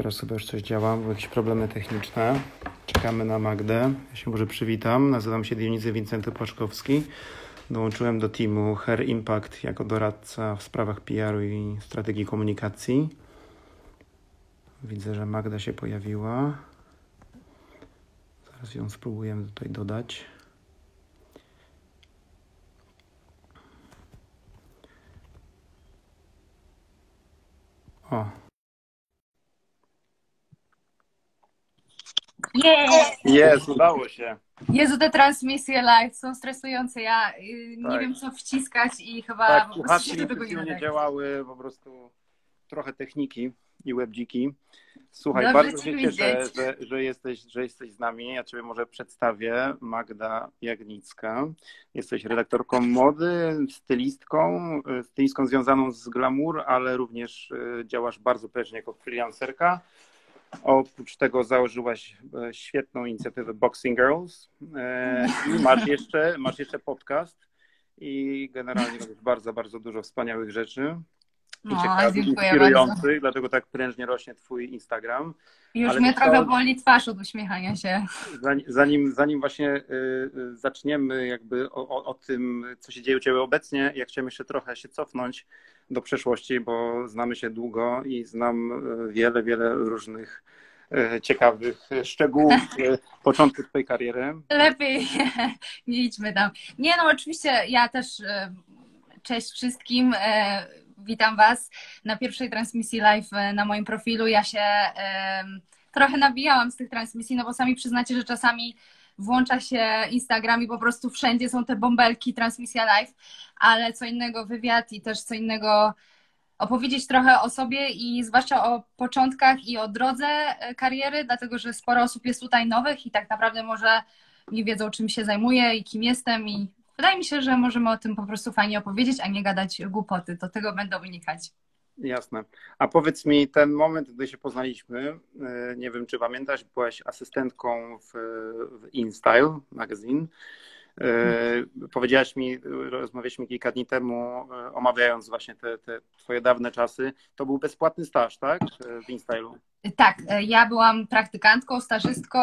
Teraz chyba już coś działa, były jakieś problemy techniczne. Czekamy na Magdę. Ja się może przywitam. Nazywam się Dionizy Wincenty Płaszkowski. Dołączyłem do teamu Her Impact jako doradca w sprawach PR-u i strategii komunikacji. Widzę, że Magda się pojawiła. Zaraz ją spróbujemy tutaj dodać. O, Yeah! jest, udało się. Jezu, te transmisje live są stresujące. Ja y, nie Tak. wiem, co wciskać i chyba Tak, po prostu słuchawki się tego nie nadaje. działały, po prostu trochę techniki i webdziki. Słuchaj, Dobrze bardzo cię się cieszę, widzieć. że, że, jesteś, że jesteś z nami. Ja Ciebie może przedstawię. Magda Jagnicka. Jesteś redaktorką mody, stylistką, y, stylistką związaną z glamour, ale również y, działasz bardzo prężnie jako freelancerka. Oprócz tego założyłaś e, świetną inicjatywę Boxing Girls e, i masz jeszcze, masz jeszcze podcast i generalnie robisz bardzo, bardzo dużo wspaniałych rzeczy i No, ciekawych, dziękuję bardzo. inspirujących, dlatego tak prężnie rośnie Twój Instagram. Już Ale mnie chciałam- trochę boli twarz od uśmiechania się. Zanim, zanim, właśnie y, zaczniemy jakby o, o, o tym, co się dzieje u Ciebie obecnie, ja chciałem jeszcze trochę się cofnąć do przeszłości, bo znamy się długo i znam y, wiele, wiele różnych y, ciekawych y, szczegółów początku Twojej kariery. Lepiej nie idźmy tam. Nie no, oczywiście ja też e, cześć wszystkim. e, Witam Was na pierwszej transmisji live e, na moim profilu. Ja się trochę nabijałam z tych transmisji, no bo sami przyznacie, że czasami włącza się Instagram i po prostu wszędzie są te bąbelki, transmisja live, ale co innego wywiad i też co innego opowiedzieć trochę o sobie i zwłaszcza o początkach i o drodze e, kariery, dlatego że sporo osób jest tutaj nowych i tak naprawdę może nie wiedzą, czym się zajmuję i kim jestem i wydaje mi się, że możemy o tym po prostu fajnie opowiedzieć, a nie gadać głupoty. Do tego będą wynikać. Jasne. A powiedz mi, ten moment, gdy się poznaliśmy, y, nie wiem, czy pamiętasz, byłaś asystentką w, w InStyle magazine. Y, Powiedziałaś mi, rozmawialiśmy kilka dni temu, y, omawiając właśnie te, te twoje dawne czasy. To był bezpłatny staż, tak? W InStylu. Tak, ja byłam praktykantką, stażystką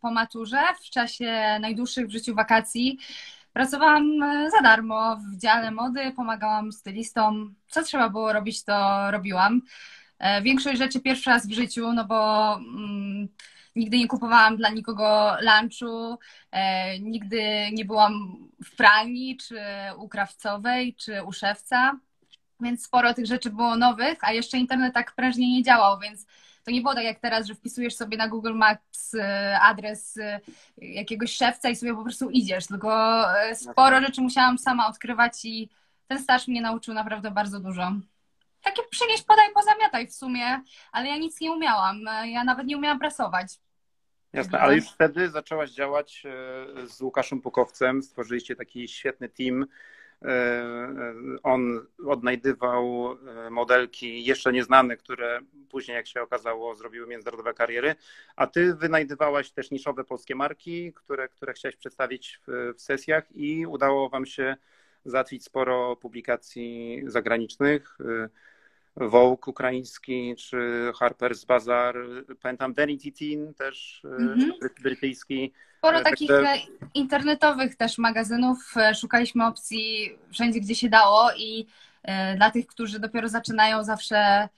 po maturze w czasie najdłuższych w życiu wakacji. Pracowałam e, za darmo w dziale mody, pomagałam stylistom. Co trzeba było robić, to robiłam. E, Większość rzeczy pierwszy raz w życiu, no bo mm, nigdy nie kupowałam dla nikogo lunchu, e, nigdy nie byłam w pralni, czy u krawcowej, czy u szewca. Więc sporo tych rzeczy było nowych, a jeszcze internet tak prężnie nie działał, więc to nie było tak jak teraz, że wpisujesz sobie na Google Maps e, adres e, jakiegoś szewca i sobie po prostu idziesz, tylko e, sporo rzeczy musiałam sama odkrywać i ten staż mnie nauczył naprawdę bardzo dużo. Takie przynieść, podaj, pozamiataj w sumie, ale ja nic nie umiałam. Ja nawet nie umiałam prasować. Jasne, ale już wtedy zaczęłaś działać z Łukaszem Pukowcem, stworzyliście taki świetny team. E, e, On odnajdywał e, modelki jeszcze nieznane, które później, jak się okazało, zrobiły międzynarodowe kariery, a ty wynajdywałaś też niszowe polskie marki, które, które chciałaś przedstawić w, w sesjach i udało wam się załatwić sporo publikacji zagranicznych. Vogue ukraiński, czy Harper's Bazaar, pamiętam Vanity Teen też Mhm. bry- brytyjski. Sporo E, takich e, internetowych też magazynów. Szukaliśmy opcji wszędzie, gdzie się dało i dla tych, którzy dopiero zaczynają, zawsze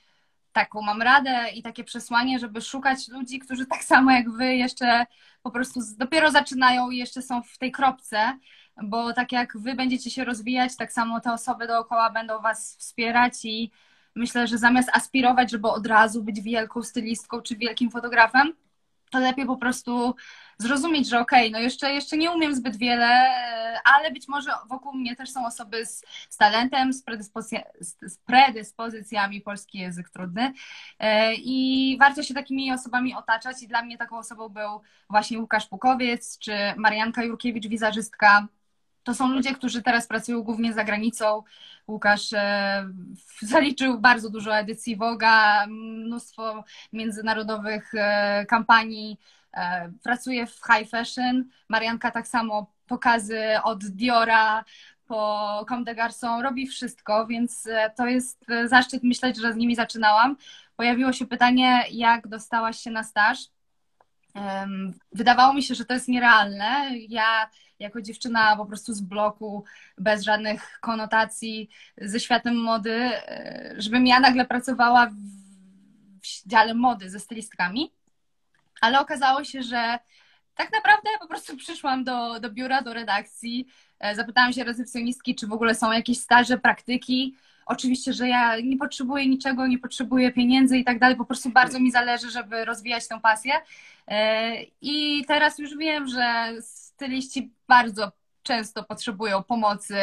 taką mam radę i takie przesłanie, żeby szukać ludzi, którzy tak samo jak wy jeszcze po prostu dopiero zaczynają i jeszcze są w tej kropce, bo tak jak wy będziecie się rozwijać, tak samo te osoby dookoła będą was wspierać i myślę, że zamiast aspirować, żeby od razu być wielką stylistką czy wielkim fotografem, to lepiej po prostu zrozumieć, że okej, no jeszcze, jeszcze nie umiem zbyt wiele, ale być może wokół mnie też są osoby z, z talentem, z, predyspozy- z predyspozycjami, polski język trudny E, i warto się takimi osobami otaczać i dla mnie taką osobą był właśnie Łukasz Pukowiec czy Marianka Jurkiewicz, wizerzystka. To są ludzie, którzy teraz pracują głównie za granicą. Łukasz e, zaliczył bardzo dużo edycji Woga, mnóstwo międzynarodowych e, kampanii, e, pracuje w high fashion. Marianka tak samo pokazy od Diora, po Comme des Garçons, robi wszystko, więc to jest zaszczyt myśleć, że z nimi zaczynałam. Pojawiło się pytanie, jak dostałaś się na staż. Wydawało mi się, że to jest nierealne. Ja jako dziewczyna po prostu z bloku, bez żadnych konotacji ze światem mody, e, żebym ja nagle pracowała w dziale mody ze stylistkami. Ale okazało się, że tak naprawdę po prostu przyszłam do, do biura, do redakcji, e, zapytałam się recepcjonistki, czy w ogóle są jakieś staże, praktyki. Oczywiście, że ja nie potrzebuję niczego, nie potrzebuję pieniędzy i tak dalej, po prostu bardzo mi zależy, żeby rozwijać tę pasję. E, I teraz już wiem, że styliści bardzo często potrzebują pomocy,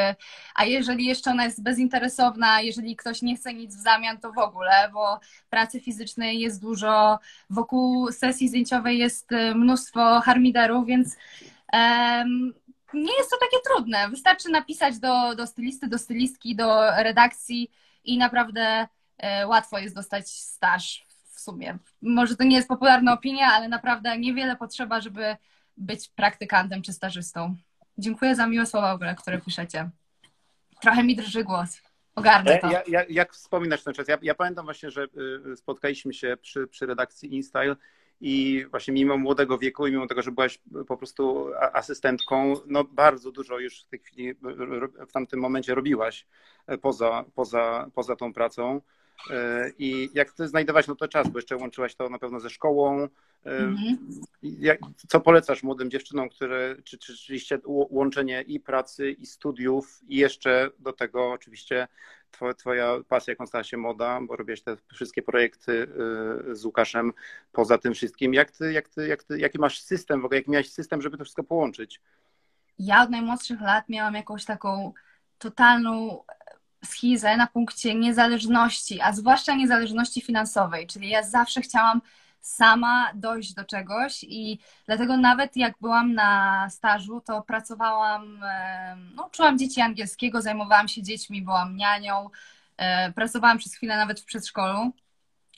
a jeżeli jeszcze ona jest bezinteresowna, jeżeli ktoś nie chce nic w zamian, to w ogóle, bo pracy fizycznej jest dużo, wokół sesji zdjęciowej jest y, mnóstwo harmiderów, więc nie jest to takie trudne. Wystarczy napisać do, do stylisty, do stylistki, do redakcji i naprawdę e, łatwo jest dostać staż w sumie. Może to nie jest popularna opinia, ale naprawdę niewiele potrzeba, żeby być praktykantem czy stażystą. Dziękuję za miłe słowa, ogóle, które piszecie. Trochę mi drży głos. Ogarnę to. Ja, ja, jak wspominasz ten czas? Ja, ja, pamiętam właśnie, że y, spotkaliśmy się przy, przy redakcji InStyle i właśnie mimo młodego wieku i mimo tego, że byłaś po prostu asystentką, no bardzo dużo już w tej chwili w tamtym momencie robiłaś e, poza, poza, poza tą pracą. E, I jak ty znajdowałaś no to czas, bo jeszcze łączyłaś to na pewno ze szkołą. Mhm. Co polecasz młodym dziewczynom, które, czy, czy rzeczywiście łączenie i pracy, i studiów, i jeszcze do tego oczywiście twoja, twoja pasja, jaką stała się moda, bo robiłeś te wszystkie projekty y, z Łukaszem poza tym wszystkim. Jak ty, jak ty, jak ty, jaki masz system w ogóle, jaki miałeś system, żeby to wszystko połączyć? Ja od najmłodszych lat miałam jakąś taką totalną schizę na punkcie niezależności, a zwłaszcza niezależności finansowej, czyli ja zawsze chciałam sama dojść do czegoś i dlatego nawet jak byłam na stażu, to pracowałam, no, uczyłam dzieci angielskiego, zajmowałam się dziećmi, byłam nianią, e, pracowałam przez chwilę nawet w przedszkolu.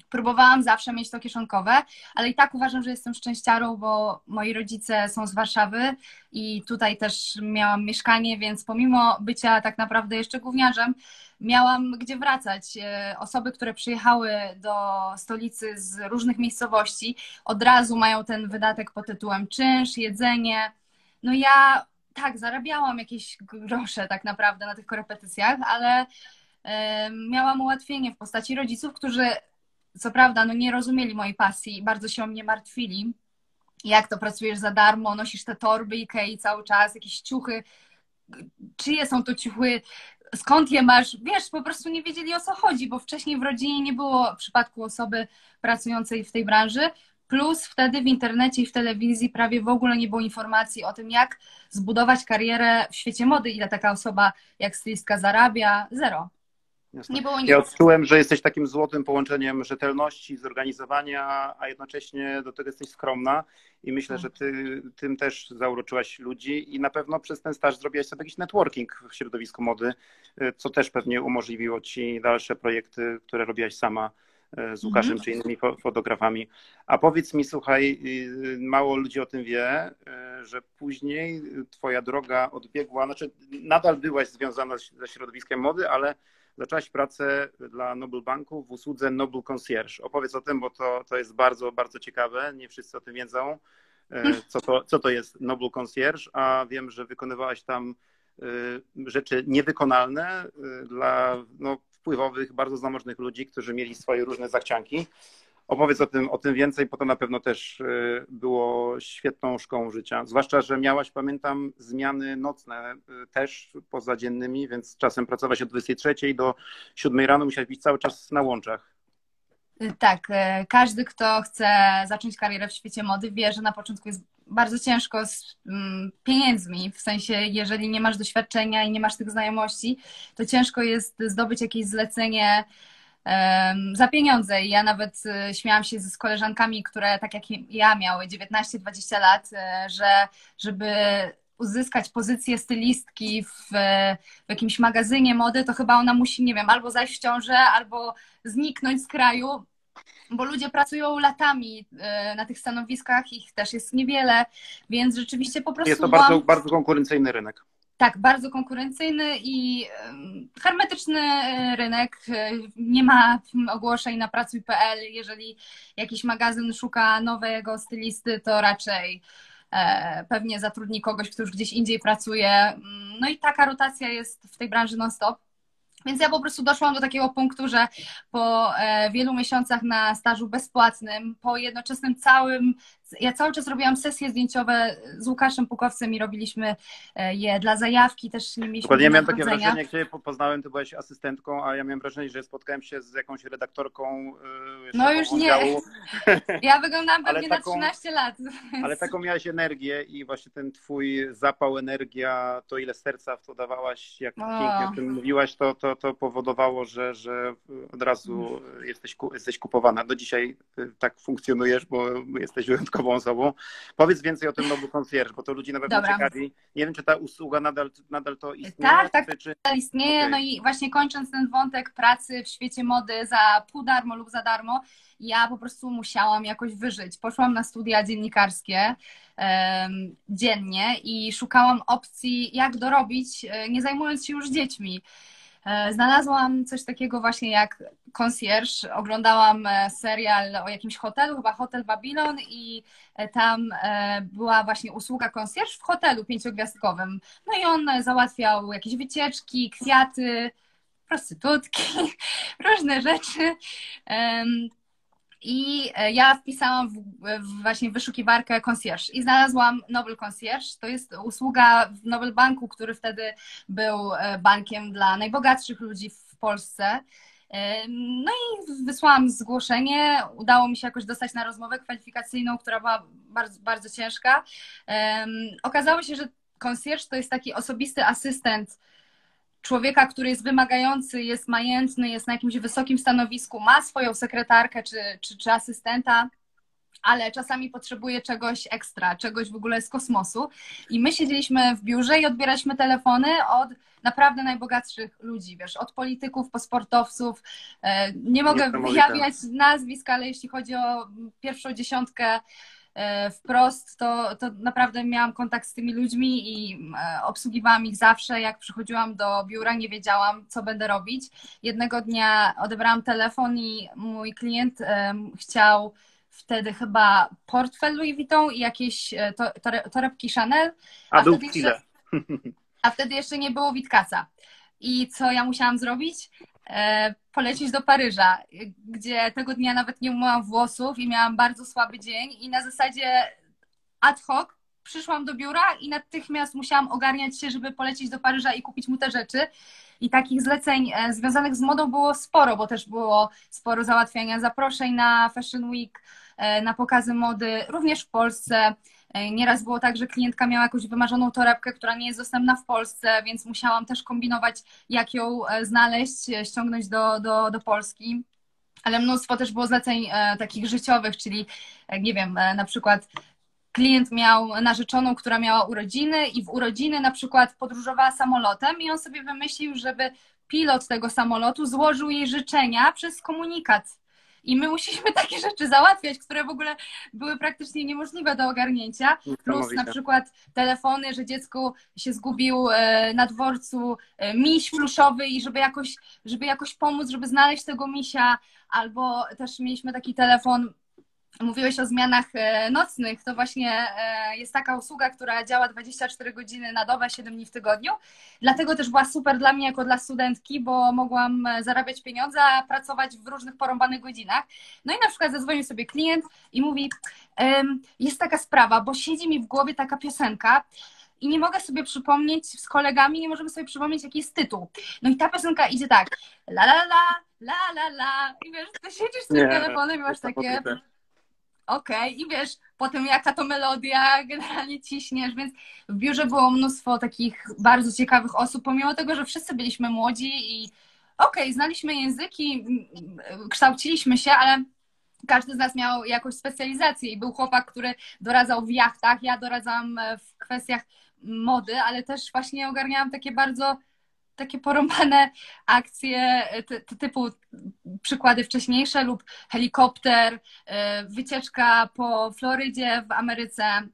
Próbowałam zawsze mieć to kieszonkowe, ale i tak uważam, że jestem szczęściarą, bo moi rodzice są z Warszawy i tutaj też miałam mieszkanie, więc pomimo bycia tak naprawdę jeszcze gówniarzem, miałam gdzie wracać. E, osoby, które przyjechały do stolicy z różnych miejscowości, od razu mają ten wydatek pod tytułem czynsz, jedzenie. No ja tak, zarabiałam jakieś grosze tak naprawdę na tych korepetycjach, ale miałam ułatwienie w postaci rodziców, którzy co prawda no nie rozumieli mojej pasji i bardzo się o mnie martwili. Jak to pracujesz za darmo, nosisz te torby Ikei cały czas, jakieś ciuchy, czyje są to ciuchy, skąd je masz, wiesz, po prostu nie wiedzieli o co chodzi, bo wcześniej w rodzinie nie było przypadku osoby pracującej w tej branży, plus wtedy w internecie i w telewizji prawie w ogóle nie było informacji o tym, jak zbudować karierę w świecie mody, ile taka osoba jak stylistka zarabia, zero. Nie było nic. Ja odczułem, że jesteś takim złotym połączeniem rzetelności, zorganizowania, a jednocześnie do tego jesteś skromna i myślę, że ty tym też zauroczyłaś ludzi i na pewno przez ten staż zrobiłaś sobie jakiś networking w środowisku mody, co też pewnie umożliwiło ci dalsze projekty, które robiłaś sama e, z Łukaszem mhm. czy innymi fotografami. A powiedz mi, słuchaj, y, mało ludzi o tym wie, e, że później twoja droga odbiegła, znaczy nadal byłaś związana ze środowiskiem mody, ale zaczęłaś pracę dla Noble Banku w usłudze Noble Concierge. Opowiedz o tym, bo to, to jest bardzo, bardzo ciekawe. Nie wszyscy o tym wiedzą, e, co to, co to jest Noble Concierge, a wiem, że wykonywałaś tam e, rzeczy niewykonalne e, dla no, wpływowych, bardzo zamożnych ludzi, którzy mieli swoje różne zachcianki. Opowiedz o tym, o tym więcej, bo to na pewno też y, było świetną szkołą życia. Zwłaszcza, że miałaś, pamiętam, zmiany nocne y, też pozadziennymi, więc czasem pracowałaś od 23 do 7 rano, musiałaś być cały czas na łączach. Tak, y, każdy, kto chce zacząć karierę w świecie mody, wie, że na początku jest bardzo ciężko z mm, pieniędzmi, w sensie jeżeli nie masz doświadczenia i nie masz tych znajomości, to ciężko jest zdobyć jakieś zlecenie za pieniądze. I ja nawet y, śmiałam się z koleżankami, które tak jak ja miały 19-20 lat, y, że żeby uzyskać pozycję stylistki w, w, jakimś magazynie mody, to chyba ona musi, nie wiem, albo zajść w ciążę, albo zniknąć z kraju, bo ludzie pracują latami y, na tych stanowiskach, ich też jest niewiele, więc rzeczywiście po prostu... Jest to bardzo, bardzo konkurencyjny rynek. Tak, bardzo konkurencyjny i hermetyczny rynek. Nie ma ogłoszeń na pracuj.pl. Jeżeli jakiś magazyn szuka nowego stylisty, to raczej e, pewnie zatrudni kogoś, kto już gdzieś indziej pracuje. No i taka rotacja jest w tej branży non-stop. Więc ja po prostu doszłam do takiego punktu, że po e, wielu miesiącach na stażu bezpłatnym, po jednoczesnym całym ja cały czas robiłam sesje zdjęciowe z Łukaszem Pukowcem i robiliśmy e, je dla zajawki, też nie mieliśmy Dokładnie, ja miałem takie wrażenie, Cię poznałem, Ty byłaś asystentką, a ja miałem wrażenie, że spotkałem się z jakąś redaktorką e, No już nie, ja wyglądam pewnie taką, na 13 lat. Ale taką miałaś energię i właśnie ten Twój zapał, energia, to ile serca w to dawałaś, jak o. pięknie o tym mówiłaś, to, to, to powodowało, że, że od razu jesteś, jesteś kupowana. Do dzisiaj e, tak funkcjonujesz, bo jesteś wyjątkowa wyjątkową osobą. Powiedz więcej o tym Nobu Concierge, bo to ludzi na pewno Dobra. ciekawi. Nie wiem, czy ta usługa nadal, nadal to istnieje. Tak, tak, czy... nadal istnieje. Okay. No i właśnie kończąc ten wątek pracy w świecie mody za pół darmo lub za darmo, ja po prostu musiałam jakoś wyżyć. Poszłam na studia dziennikarskie um, dziennie i szukałam opcji, jak dorobić, e, nie zajmując się już dziećmi. E, znalazłam coś takiego właśnie jak concierge. Oglądałam e, serial o jakimś hotelu, chyba Hotel Babylon i e, tam była właśnie usługa concierge w hotelu pięciogwiazdkowym. No i on załatwiał jakieś wycieczki, kwiaty, prostytutki, różne rzeczy. I e, ja wpisałam w, w właśnie wyszukiwarkę concierge i znalazłam Nobel Concierge. To jest usługa w Nobel Banku, który wtedy był e, bankiem dla najbogatszych ludzi w Polsce. E, no i wysłałam zgłoszenie. Udało mi się jakoś dostać na rozmowę kwalifikacyjną, która była bardzo, bardzo ciężka. Okazało się, że concierge to jest taki osobisty asystent człowieka, który jest wymagający, jest majętny, jest na jakimś wysokim stanowisku, ma swoją sekretarkę czy, czy, czy asystenta, ale czasami potrzebuje czegoś ekstra, czegoś w ogóle z kosmosu. I my siedzieliśmy w biurze i odbieraliśmy telefony od naprawdę najbogatszych ludzi, wiesz, od polityków po sportowców. E, nie mogę wyjawiać nazwisk, ale jeśli chodzi o pierwszą dziesiątkę wprost, to, to naprawdę miałam kontakt z tymi ludźmi i e, obsługiwałam ich zawsze. Jak przychodziłam do biura, nie wiedziałam, co będę robić. Jednego dnia odebrałam telefon i mój klient chciał wtedy chyba portfel Louis Vuitton i jakieś e, torebki Chanel. A, a był wtedy jeszcze, A wtedy jeszcze nie było Witkaca. I co ja musiałam zrobić? E, polecieć do Paryża, gdzie tego dnia nawet nie umyłam włosów i miałam bardzo słaby dzień i na zasadzie ad hoc przyszłam do biura i natychmiast musiałam ogarniać się, żeby polecieć do Paryża i kupić mu te rzeczy. I takich zleceń e, związanych z modą było sporo, bo też było sporo załatwiania zaproszeń na Fashion Week, e, na pokazy mody, również w Polsce. E, nieraz było tak, że klientka miała jakąś wymarzoną torebkę, która nie jest dostępna w Polsce, więc musiałam też kombinować, jak ją e, znaleźć, e, ściągnąć do, do, do Polski. Ale mnóstwo też było zleceń takich życiowych, czyli nie wiem, na przykład klient miał narzeczoną, która miała urodziny i w urodziny na przykład podróżowała samolotem i on sobie wymyślił, żeby pilot tego samolotu złożył jej życzenia przez komunikat i my musieliśmy takie rzeczy załatwiać, które w ogóle były praktycznie niemożliwe do ogarnięcia. Plus na przykład telefony, że dziecko się zgubił e, na dworcu, e, miś pluszowy i żeby jakoś, żeby jakoś pomóc, żeby znaleźć tego misia, albo też mieliśmy taki telefon Mówiłeś o zmianach e, nocnych, to właśnie e, jest taka usługa, która działa 24 godziny na dobę, 7 dni w tygodniu. Dlatego też była super dla mnie jako dla studentki, bo mogłam e, zarabiać pieniądze, a pracować w różnych porąbanych godzinach. No i na przykład zadzwonił sobie klient i mówi, jest taka sprawa, bo siedzi mi w głowie taka piosenka, i nie mogę sobie przypomnieć z kolegami, nie możemy sobie przypomnieć, jaki jest tytuł. No i ta piosenka idzie tak, la la la, la la la, i wiesz, ty siedzisz z tym telefonem i masz takie okej, okay. i wiesz, potem jaka to melodia, generalnie ciśniesz, więc w biurze było mnóstwo takich bardzo ciekawych osób, pomimo tego, że wszyscy byliśmy młodzi i okej, okay, znaliśmy języki, kształciliśmy się, ale każdy z nas miał jakąś specjalizację i był chłopak, który doradzał w jachtach, ja doradzałam w kwestiach mody, ale też właśnie ogarniałam takie bardzo takie porąbane akcje typu przykłady wcześniejsze lub helikopter, e, wycieczka po Florydzie w Ameryce.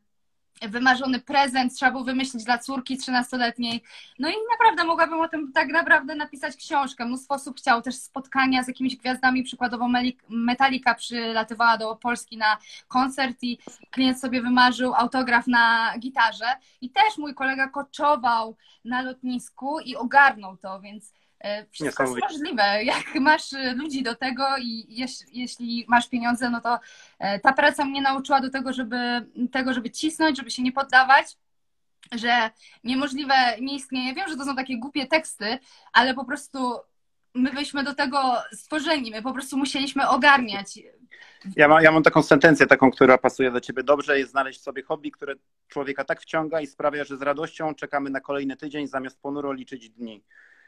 Wymarzony prezent trzeba było wymyślić dla córki 13-letniej. No i naprawdę mogłabym o tym tak naprawdę napisać książkę. Mnóstwo osób chciało też spotkania z jakimiś gwiazdami. Przykładowo Metallica przylatywała do Polski na koncert i klient sobie wymarzył autograf na gitarze. I też mój kolega koczował na lotnisku i ogarnął to, więc wszystko jest możliwe. Jak masz e, ludzi do tego i jeśli masz pieniądze, no to e, ta praca mnie nauczyła do tego, żeby tego, żeby cisnąć, żeby się nie poddawać, że niemożliwe nie istnieje. Wiem, że to są takie głupie teksty, ale po prostu my byliśmy do tego stworzeni, my po prostu musieliśmy ogarniać. Ja, ma, ja mam taką sentencję, taką, która pasuje do ciebie. Dobrze jest znaleźć sobie hobby, które człowieka tak wciąga i sprawia, że z radością czekamy na kolejny tydzień, zamiast ponuro liczyć dni.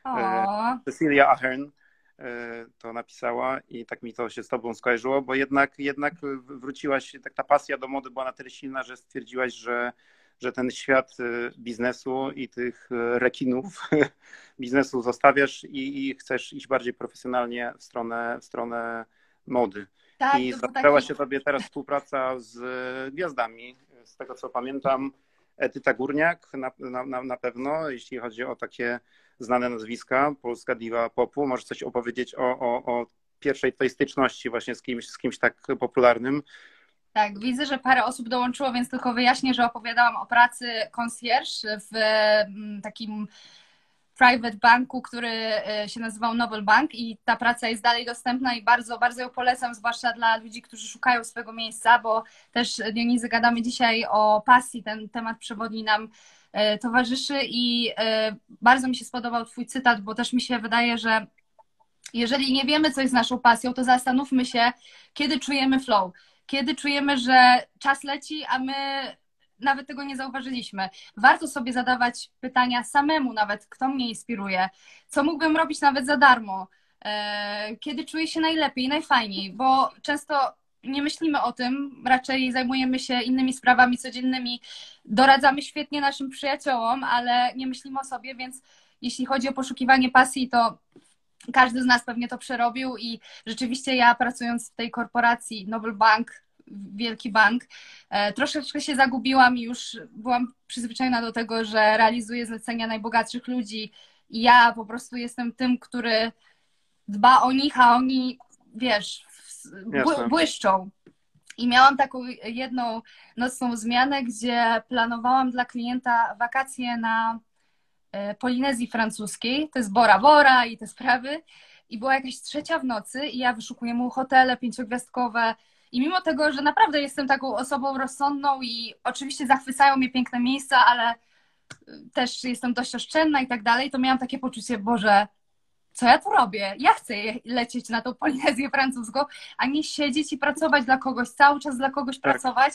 E, Cecilia Ahern e, to napisała i tak mi to się z tobą skojarzyło, bo jednak, jednak wróciłaś, tak ta pasja do mody była na tyle silna, że stwierdziłaś, że, że ten świat e, biznesu i tych rekinów biznesu zostawiasz i, i chcesz iść bardziej profesjonalnie w stronę, w stronę mody. Tak, I zaczęła taki... się tobie teraz współpraca z gwiazdami. Z tego co pamiętam, Edyta Górniak na, na, na pewno, jeśli chodzi o takie znane nazwiska, polska diwa popu. Możesz coś opowiedzieć o, o, o pierwszej twojej styczności właśnie z kimś, z kimś tak popularnym? Tak, widzę, że parę osób dołączyło, więc tylko wyjaśnię, że opowiadałam o pracy concierge w mm, takim private banku, który e, się nazywał Nobel Bank i ta praca jest dalej dostępna i bardzo, bardzo ją polecam, zwłaszcza dla ludzi, którzy szukają swojego miejsca, bo też Dionizy gadamy dzisiaj o pasji, ten temat przewodni nam towarzyszy i e, bardzo mi się spodobał Twój cytat, bo też mi się wydaje, że jeżeli nie wiemy, co jest naszą pasją, to zastanówmy się, kiedy czujemy flow, kiedy czujemy, że czas leci, a my nawet tego nie zauważyliśmy. Warto sobie zadawać pytania samemu, nawet kto mnie inspiruje, co mógłbym robić nawet za darmo, e, kiedy czuję się najlepiej, najfajniej, bo często nie myślimy o tym, raczej zajmujemy się innymi sprawami codziennymi, doradzamy świetnie naszym przyjaciołom, ale nie myślimy o sobie, więc jeśli chodzi o poszukiwanie pasji, to każdy z nas pewnie to przerobił i rzeczywiście ja pracując w tej korporacji Nobel Bank, wielki bank, e, troszeczkę się zagubiłam i już byłam przyzwyczajona do tego, że realizuję zlecenia najbogatszych ludzi i ja po prostu jestem tym, który dba o nich, a oni, wiesz, błyszczą. I miałam taką jedną nocną zmianę, gdzie planowałam dla klienta wakacje na e, Polinezji francuskiej. To jest Bora Bora i te sprawy. I była jakaś trzecia w nocy i ja wyszukuję mu hotele pięciogwiazdkowe. I mimo tego, że naprawdę jestem taką osobą rozsądną i oczywiście zachwycają mnie piękne miejsca, ale też jestem dość oszczędna i tak dalej, to miałam takie poczucie, Boże, co ja tu robię? Ja chcę lecieć na tą Polinezję francuską, a nie siedzieć i pracować dla kogoś, cały czas dla kogoś tak. pracować.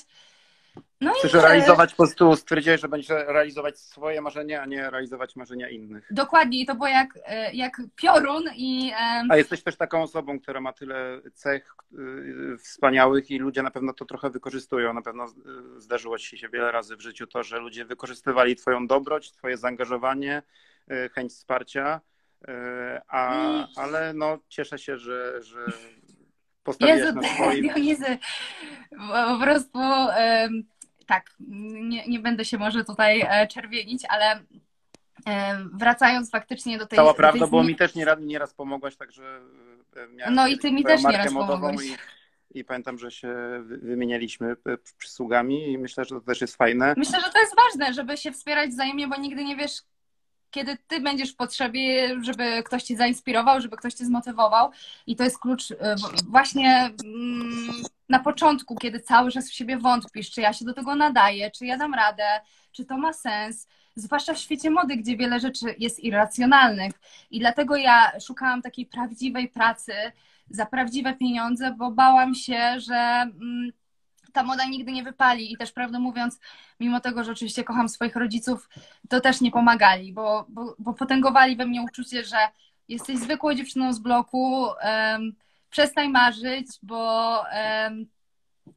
No Chcesz i... realizować po prostu, stwierdziłeś, że będziesz realizować swoje marzenia, a nie realizować marzenia innych. Dokładnie i to było jak, e, jak piorun i... A jesteś też taką osobą, która ma tyle cech y, wspaniałych i ludzie na pewno to trochę wykorzystują. Na pewno y, zdarzyło ci się wiele razy w życiu to, że ludzie wykorzystywali twoją dobroć, twoje zaangażowanie, chęć wsparcia E, a, ale no, cieszę się, że, że postawiłeś Jezu, na swoim... Dionizy, po prostu tak, nie, nie będę się może tutaj e, czerwienić, ale wracając faktycznie do tej... Cała prawda, tej... bo mi też nieraz, nieraz pomogłaś, także e, miałem No i ty mi też nieraz pomogłeś. I, I pamiętam, że się wymienialiśmy przysługami i myślę, że to też jest fajne. Myślę, że to jest ważne, żeby się wspierać wzajemnie, bo nigdy nie wiesz, kiedy ty będziesz w potrzebie, żeby ktoś cię zainspirował, żeby ktoś cię zmotywował. I to jest klucz e, właśnie mm, na początku, kiedy cały czas w siebie wątpisz, czy ja się do tego nadaję, czy ja dam radę, czy to ma sens. Zwłaszcza w świecie mody, gdzie wiele rzeczy jest irracjonalnych. I dlatego ja szukałam takiej prawdziwej pracy za prawdziwe pieniądze, bo bałam się, że mm, ta moda nigdy nie wypali. I też prawdę mówiąc, mimo tego, że oczywiście kocham swoich rodziców, to też nie pomagali, bo, bo, bo potęgowali we mnie uczucie, że jesteś zwykłą dziewczyną z bloku, um, przestań marzyć, bo um,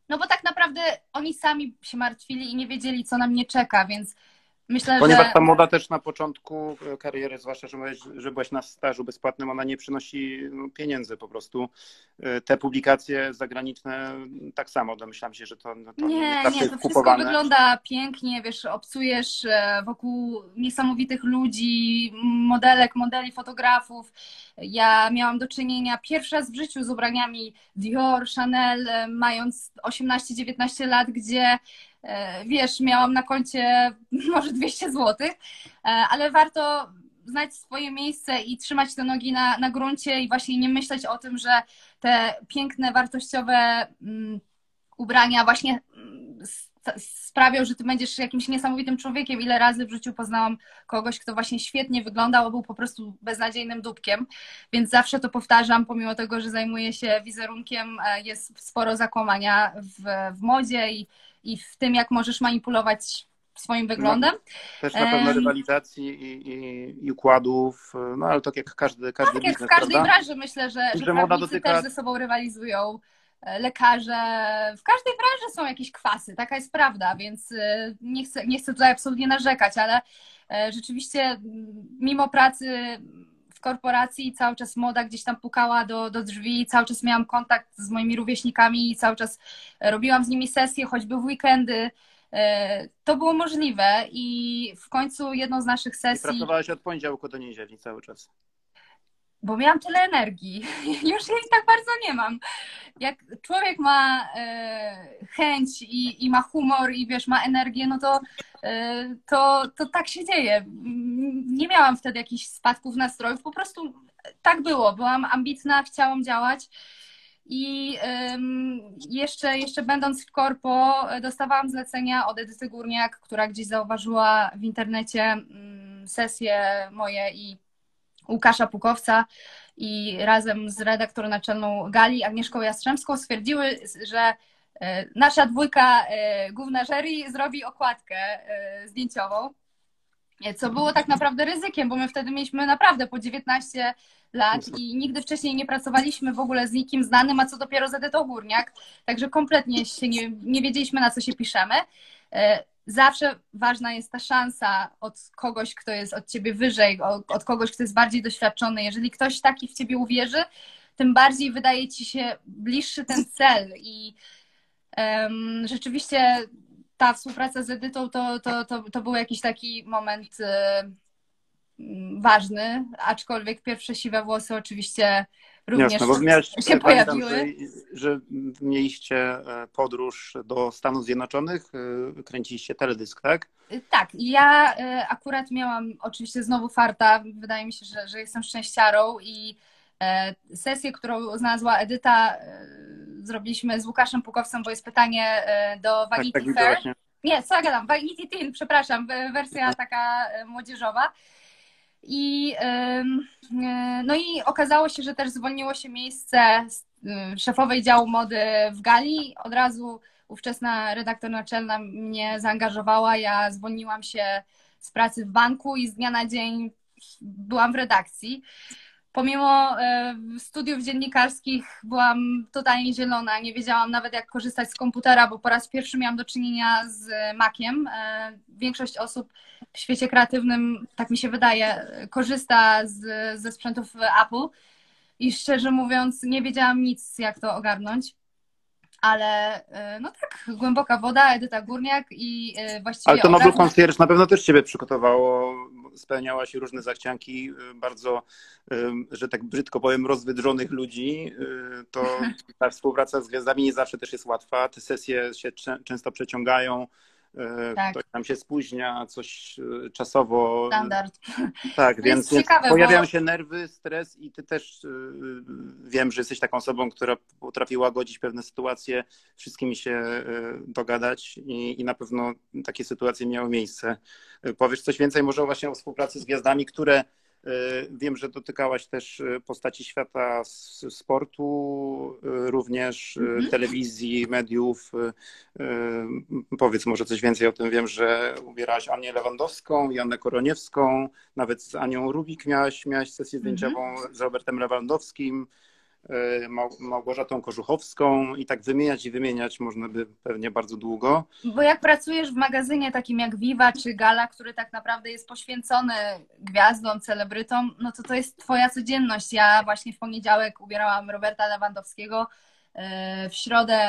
no bo tak naprawdę oni sami się martwili i nie wiedzieli, co na mnie czeka, więc Myślę, Ponieważ że... ta moda też na początku kariery, zwłaszcza, że byłeś, że byłeś na stażu bezpłatnym, ona nie przynosi no, pieniędzy po prostu. Te publikacje zagraniczne tak samo, domyślam się, że to, no, to nie, nie, nie, to wszystko wygląda pięknie, wiesz, obcujesz e, wokół niesamowitych ludzi, modelek, modeli, fotografów. Ja miałam do czynienia pierwszy raz w życiu z ubraniami Dior, Chanel, e, mając 18-19 lat, gdzie e, wiesz, miałam na koncie może 200 zł, ale warto znać swoje miejsce i trzymać te nogi na, na gruncie i właśnie nie myśleć o tym, że te piękne, wartościowe mm, ubrania właśnie mm, sprawią, że ty będziesz jakimś niesamowitym człowiekiem. Ile razy w życiu poznałam kogoś, kto właśnie świetnie wyglądał, a był po prostu beznadziejnym dupkiem, więc zawsze to powtarzam, pomimo tego, że zajmuję się wizerunkiem, e, jest sporo zakłamania w, w modzie i, i w tym, jak możesz manipulować swoim wyglądem. No, też na pewno rywalizacji i, i, i, układów, no ale tak jak każdy, każdy tak biznes, jak w każdej branży myślę, że, że, że moda dotyka... też ze sobą rywalizują e, lekarze, w każdej branży są jakieś kwasy, taka jest prawda, więc e, nie chcę, nie chcę tutaj absolutnie narzekać, ale e, rzeczywiście mimo pracy w korporacji cały czas moda gdzieś tam pukała do, do drzwi, cały czas miałam kontakt z moimi rówieśnikami i cały czas robiłam z nimi sesje, choćby w weekendy, E, to było możliwe i w końcu jedną z naszych sesji. I pracowałaś od poniedziałku do niedzieli cały czas. Bo miałam tyle energii. Już jej tak bardzo nie mam. Jak człowiek ma e, chęć i, i ma humor i wiesz, ma energię, no to, e, to, to tak się dzieje. Nie miałam wtedy jakichś spadków nastrojów, po prostu tak było. Byłam ambitna, chciałam działać. I jeszcze, jeszcze będąc w korpo, dostawałam zlecenia od Edyty Górniak, która gdzieś zauważyła w internecie mm, sesje moje i Łukasza Pukowca i razem z redaktorą naczelną Gali Agnieszką Jastrzębską stwierdziły, że e, nasza dwójka e, główna jury zrobi okładkę e, zdjęciową, co było tak naprawdę ryzykiem, bo my wtedy mieliśmy naprawdę po 19 lat i nigdy wcześniej nie pracowaliśmy w ogóle z nikim znanym, a co dopiero z Edytą Górniak, także kompletnie się nie, nie wiedzieliśmy, na co się piszemy. Zawsze ważna jest ta szansa od kogoś, kto jest od ciebie wyżej, od kogoś, kto jest bardziej doświadczony. Jeżeli ktoś taki w ciebie uwierzy, tym bardziej wydaje ci się bliższy ten cel i um, rzeczywiście ta współpraca z Edytą to, to, to, to był jakiś taki moment ważny, aczkolwiek pierwsze siwe włosy oczywiście również Jasne, bo miałeś, się pojawiły. Że, że mieliście e, podróż do Stanów Zjednoczonych, e, kręciliście teledysk, tak? E, tak, ja akurat miałam oczywiście znowu farta, wydaje mi się, że, że jestem szczęściarą i sesję, którą znalazła Edyta, zrobiliśmy z Łukaszem Pukowcem, bo jest pytanie do Vanity tak, tak, Fair. Nie, co ja gadam, Vanity Teen, przepraszam, wersja taka młodzieżowa. I, e, no i okazało się, że też zwolniło się miejsce y, szefowej działu mody w Gali. Od razu ówczesna redaktor naczelna mnie zaangażowała. Ja zwolniłam się z pracy w banku i z dnia na dzień byłam w redakcji. Pomimo e, studiów dziennikarskich byłam totalnie zielona, nie wiedziałam nawet jak korzystać z komputera, bo po raz pierwszy miałam do czynienia z Maciem. E, większość osób w świecie kreatywnym, tak mi się wydaje, korzysta z, ze sprzętów Apple i szczerze mówiąc nie wiedziałam nic jak to ogarnąć. Ale e, no tak, głęboka woda, Edyta Górniak i właściwie. Ale to Nobel. Concierge na pewno też Ciebie przygotowało spełniałaś różne zachcianki y, bardzo, że tak brzydko powiem, rozwydrzonych ludzi, y, to ta współpraca z gwiazdami nie zawsze też jest łatwa. Te sesje się często przeciągają. Tak. Ktoś tam się spóźnia, coś czasowo. Standard. Tak, więc, więc ciekawe, pojawiają bo... się nerwy, stres i ty też wiem, że jesteś taką osobą, która potrafi łagodzić pewne sytuacje, wszystkimi się dogadać i, i na pewno takie sytuacje miały miejsce. Powiesz coś więcej może właśnie o współpracy z gwiazdami, które e, Wiem, że dotykałaś też e, postaci świata sportu, e, również mhm. telewizji, mediów. Powiedz może coś więcej o tym. Wiem, że ubierałaś Anię Lewandowską, Janę Koroniewską, nawet z Anią Rubik miałaś, miałaś sesję zdjęciową mhm. z Robertem Lewandowskim. Małgorzatą Kożuchowską i tak wymieniać i wymieniać można by pewnie bardzo długo. Bo jak pracujesz w magazynie takim jak Viva czy Gala, który tak naprawdę jest poświęcony gwiazdom, celebrytom, no to to jest twoja codzienność. Ja właśnie w poniedziałek ubierałam Roberta Lewandowskiego, E, w środę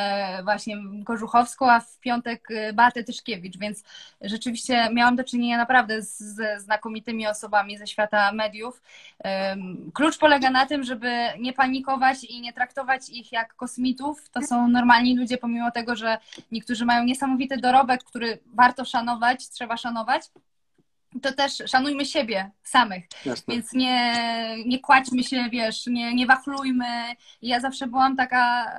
właśnie Kożuchowską, a w piątek e, Beatę Tyszkiewicz, więc rzeczywiście miałam do czynienia naprawdę ze znakomitymi osobami ze świata mediów. Klucz polega na tym, żeby nie panikować i nie traktować ich jak kosmitów. To są normalni ludzie, pomimo tego, że niektórzy mają niesamowity dorobek, który warto szanować, trzeba szanować to też szanujmy siebie samych. Jasne. Więc nie, nie kładźmy się, wiesz, nie, nie wachlujmy. Ja zawsze byłam taka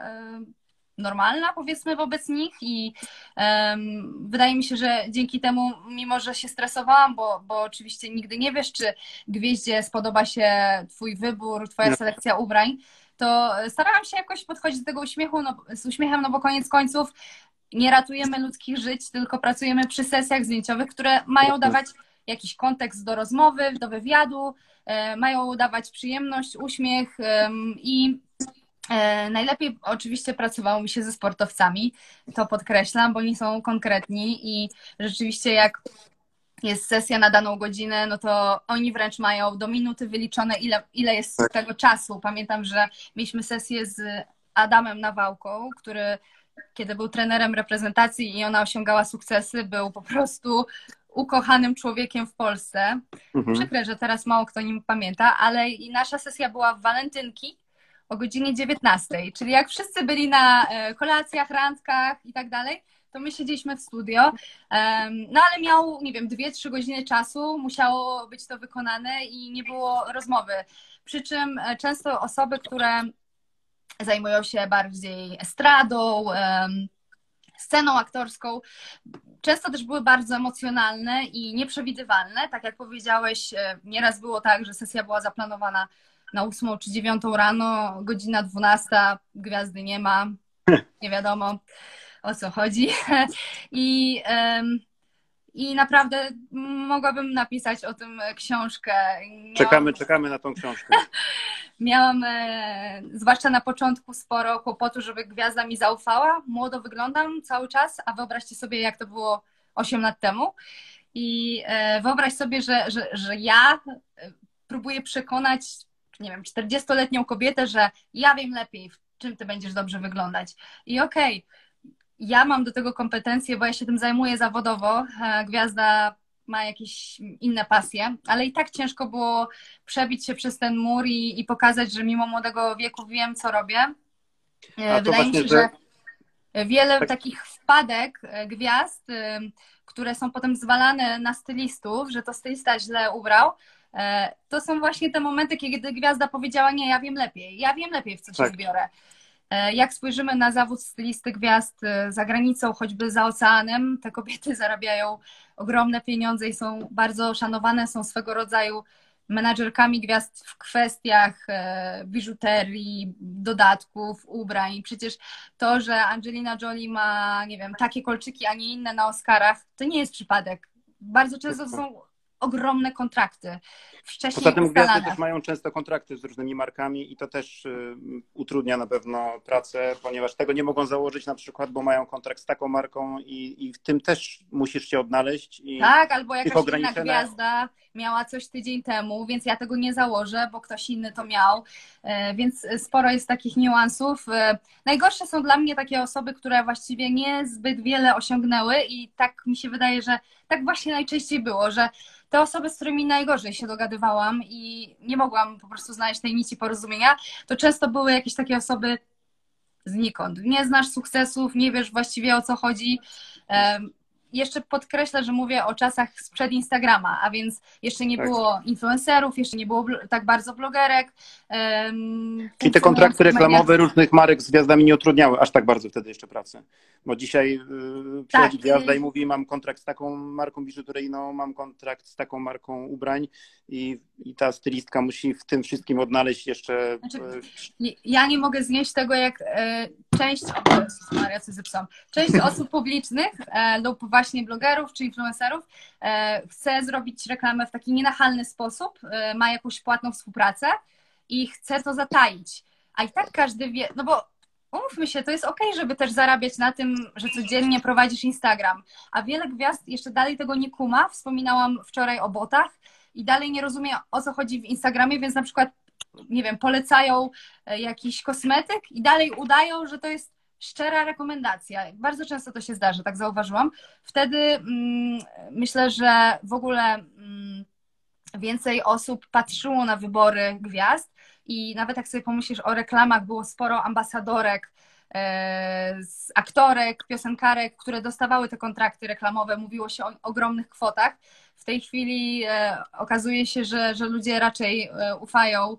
normalna, powiedzmy, wobec nich i um, wydaje mi się, że dzięki temu, mimo że się stresowałam, bo, bo oczywiście nigdy nie wiesz, czy gwieździe spodoba się twój wybór, twoja selekcja ubrań, to starałam się jakoś podchodzić do tego uśmiechu, no, z uśmiechem, no bo koniec końców nie ratujemy ludzkich żyć, tylko pracujemy przy sesjach zdjęciowych, które mają dawać jakiś kontekst do rozmowy, do wywiadu, e, mają dawać przyjemność, uśmiech i e, Najlepiej oczywiście pracowało mi się ze sportowcami, to podkreślam, bo oni są konkretni i rzeczywiście jak jest sesja na daną godzinę, no to oni wręcz mają do minuty wyliczone, ile, ile jest tak. tego czasu. Pamiętam, że mieliśmy sesję z Adamem Nawałką, który kiedy był trenerem reprezentacji i ona osiągała sukcesy, był po prostu ukochanym człowiekiem w Polsce. Mhm. Przykre, że teraz mało kto nim pamięta, ale i nasza sesja była w walentynki o godzinie 19, czyli jak wszyscy byli na e, kolacjach, randkach i tak dalej, to my siedzieliśmy w studio, no ale miał, nie wiem, 2-3 godziny czasu, musiało być to wykonane i nie było rozmowy. Przy czym e, często osoby, które zajmują się bardziej estradą, sceną aktorską, często też były bardzo emocjonalne i nieprzewidywalne. Tak jak powiedziałeś, e, nieraz było tak, że sesja była zaplanowana na 8 czy 9 rano, godzina 12, gwiazdy nie ma, nie wiadomo o co chodzi. I i naprawdę mogłabym napisać o tym książkę. Miałam... Czekamy, czekamy na tą książkę. Miałam, e, zwłaszcza na początku, sporo kłopotu, żeby gwiazda mi zaufała. Młodo wyglądam cały czas, a wyobraźcie sobie, jak to było 8 lat temu. I e, wyobraź sobie, że, że, że ja e, próbuję przekonać, nie wiem, 40-letnią kobietę, że ja wiem lepiej, w czym ty będziesz dobrze wyglądać. I okej, okay, ja mam do tego kompetencje, bo ja się tym zajmuję zawodowo. E, gwiazda ma jakieś inne pasje, ale i tak ciężko było przebić się przez ten mur i, i pokazać, że mimo młodego wieku wiem, co robię. E, wydaje mi się, że wiele tak. takich wpadek e, gwiazd, które są potem zwalane na stylistów, że to stylista źle ubrał, to są właśnie te momenty, kiedy gwiazda powiedziała, nie, ja wiem lepiej, ja wiem lepiej, w co się tak. zbiorę. E, jak spojrzymy na zawód stylisty gwiazd e, za granicą, choćby za oceanem, te kobiety zarabiają ogromne pieniądze i są bardzo szanowane, są swego rodzaju menadżerkami gwiazd w kwestiach e, biżuterii, dodatków, ubrań. Przecież to, że Angelina Jolie ma, nie wiem, takie kolczyki, a nie inne na Oscarach, to nie jest przypadek. Bardzo często to są ogromne kontrakty. Wcześniej Poza tym gwiazdy też mają często kontrakty z różnymi markami i to też y, utrudnia na pewno pracę, ponieważ tego nie mogą założyć na przykład, bo mają kontrakt z taką marką i, i w tym też musisz się odnaleźć. I tak, albo jakaś inna gwiazda miała coś tydzień temu, więc ja tego nie założę, bo ktoś inny to miał, e, więc sporo jest takich niuansów. E, najgorsze są dla mnie takie osoby, które właściwie nie zbyt wiele osiągnęły i tak mi się wydaje, że tak właśnie najczęściej było, że te osoby, z którymi najgorzej się dogadywałam i nie mogłam po prostu znaleźć tej nici porozumienia, to często były jakieś takie osoby znikąd. Nie znasz sukcesów, nie wiesz właściwie o co chodzi jeszcze podkreślę, że mówię o czasach sprzed Instagrama, a więc jeszcze nie tak. było influencerów, jeszcze nie było tak bardzo blogerek. Um, Czyli te kontrakty reklamowe różnych marek z gwiazdami nie utrudniały aż tak bardzo wtedy jeszcze pracy. Bo dzisiaj yy, przychodzi tak. gwiazda i mówi, mam kontrakt z taką marką biżuteryjną, mam kontrakt z taką marką ubrań i, i ta stylistka musi w tym wszystkim odnaleźć jeszcze... Znaczy, y, ja nie mogę znieść tego, jak e, część... Maria, Część osób publicznych e, lub właśnie blogerów czy influencerów e, chce zrobić reklamę w taki nienachalny sposób, ma jakąś płatną współpracę i chce to zataić a i tak każdy wie, no bo umówmy się, to jest okay, żeby też zarabiać na tym, że codziennie prowadzisz Instagram, a wiele gwiazd jeszcze dalej tego nie kuma. Wspominałam wczoraj o botach i dalej nie rozumie, o co chodzi w Instagramie, więc na przykład, nie wiem, polecają e, jakiś kosmetyk i dalej udają, że to jest szczera rekomendacja. Bardzo często to się zdarza, tak zauważyłam. Wtedy mm, myślę, że w ogóle mm, więcej osób patrzyło na wybory gwiazd i nawet jak sobie pomyślisz o reklamach, było sporo ambasadorek, e, z aktorek, piosenkarek, które dostawały te kontrakty reklamowe, mówiło się o ogromnych kwotach. W tej chwili e, okazuje się, że, że ludzie raczej e, ufają